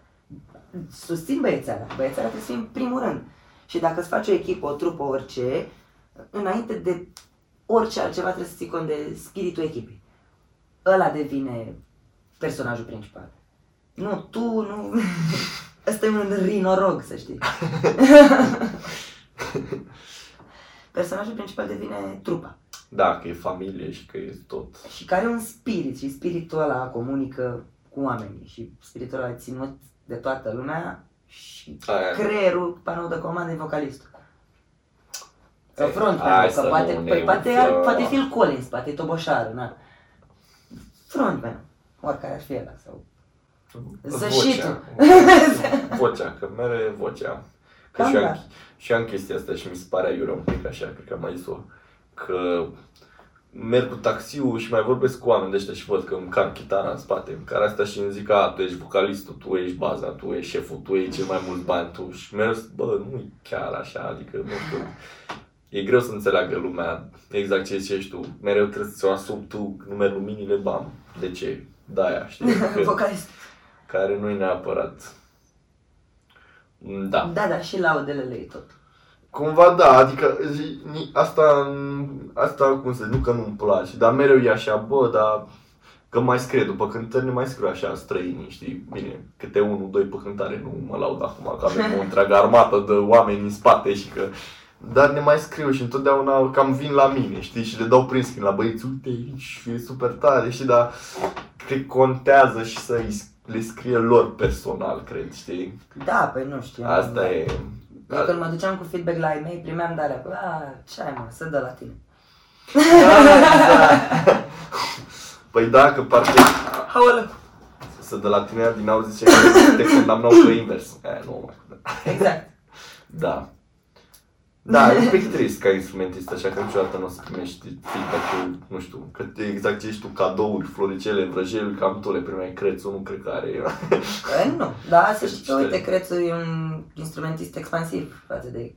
Susțin băiețeala. Băiețeala trebuie să fie în primul rând. Și dacă îți faci o echipă, o trupă, orice, înainte de orice altceva trebuie să ții cont de spiritul echipei. Ăla devine personajul principal. Nu, tu, nu... Ăsta e un rinorog, să știi. Personajul principal devine trupa. Da, că e familie și că e tot. Și care are un spirit și spiritul ăla comunică cu oamenii și spiritul ăla e ținut de toată lumea și Aia. creierul, panou de comandă, e vocalistul. Sau Ei, frontman, hai că să poate, nu ne păi, poate, umflăm. poate Phil Collins, poate Toboșarul, na. Frontman, oricare ar fi ăla, sau... Să și tu. Vocea. vocea, că mere vocea. Că Cam și, da. am, și am chestia asta și mi se pare aiurea un pic așa, cred că am mai zis-o, că merg cu taxiul și mai vorbesc cu oameni de ăștia și văd că îmi car chitara în spate, în care asta și îmi zic, a, tu ești vocalistul, tu ești baza, tu ești șeful, tu ești cel mai mult bani, tu și merg, bă, nu e chiar așa, adică nu știu, e greu să înțeleagă lumea exact ce zici tu, mereu trebuie să o asumi tu, numeri luminile, bam, de ce? De-aia, știi? Că- Vocalist. care nu e neapărat. Da. Da, da, și laudele lui tot. Cumva da, adică zi, ni- asta, asta cum să zic, nu că nu-mi place, dar mereu e așa, bă, dar că mai scrie după cântări, ne mai scriu așa străinii, știi, bine, câte unul, doi pe cântare, nu mă laud acum, că avem o întreagă armată de oameni în spate și că dar ne mai scriu și întotdeauna cam vin la mine, știi, și le dau prins când la băieți, uite aici, e super tare, știi, dar cred că contează și să le scrie lor personal, cred, știi? Da, păi nu știu. Asta e... Eu când mă duceam cu feedback la ei mei, primeam de alea, bă, a, ce ai mă, să dă la tine. Da, Păi da, că parcă Aoleu. să de la tine din aur zice că te condamnau pe invers. Aia nu mai. Exact. Da. Da, e un pic trist ca instrumentist, așa că niciodată nu o să primești feedback-ul, nu știu, că te- exact ce ești tu, cadouri, floricele, vrăjeli, cam tu le primeai crețul, nu cred că are. Păi nu, da, să știi că, Ce- uite, Crețu e un instrumentist expansiv față de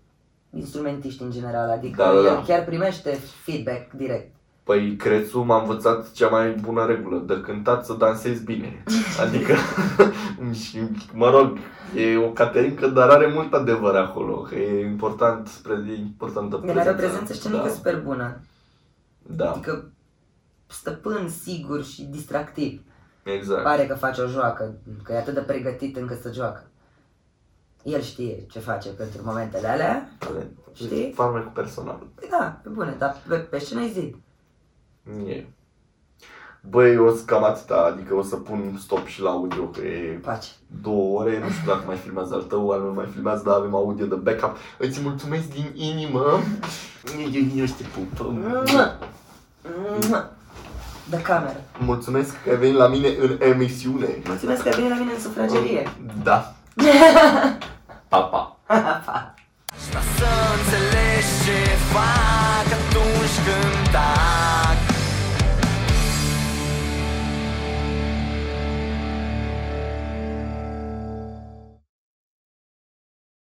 instrumentiști în general, adică Da, da, da. el chiar primește feedback direct. Păi crețul m-a învățat cea mai bună regulă, de cântat să dansezi bine. Adică, și, mă rog, e o caterincă, dar are mult adevăr acolo, că e important, pre- e importantă El are o prezență scenică da. super bună, Da. adică stăpân, sigur și distractiv. Exact. Pare că face o joacă, că e atât de pregătit încât să joacă. El știe ce face pentru momentele alea. Talent. Știi? Farmecul personal. Păi da, pe bune, dar pe, pe scenă e zi. E. Băi, o să cam atâta, adică o să pun stop și la audio, că e Pace. două ore, nu știu dacă mai filmează al tău, al meu mai filmează, dar avem audio de backup. Îți mulțumesc din inimă. Eu, eu te pup. Mua! Mua! De cameră. Mulțumesc că ai venit la mine în emisiune. Mulțumesc că ai venit la mine în sufragerie. Da.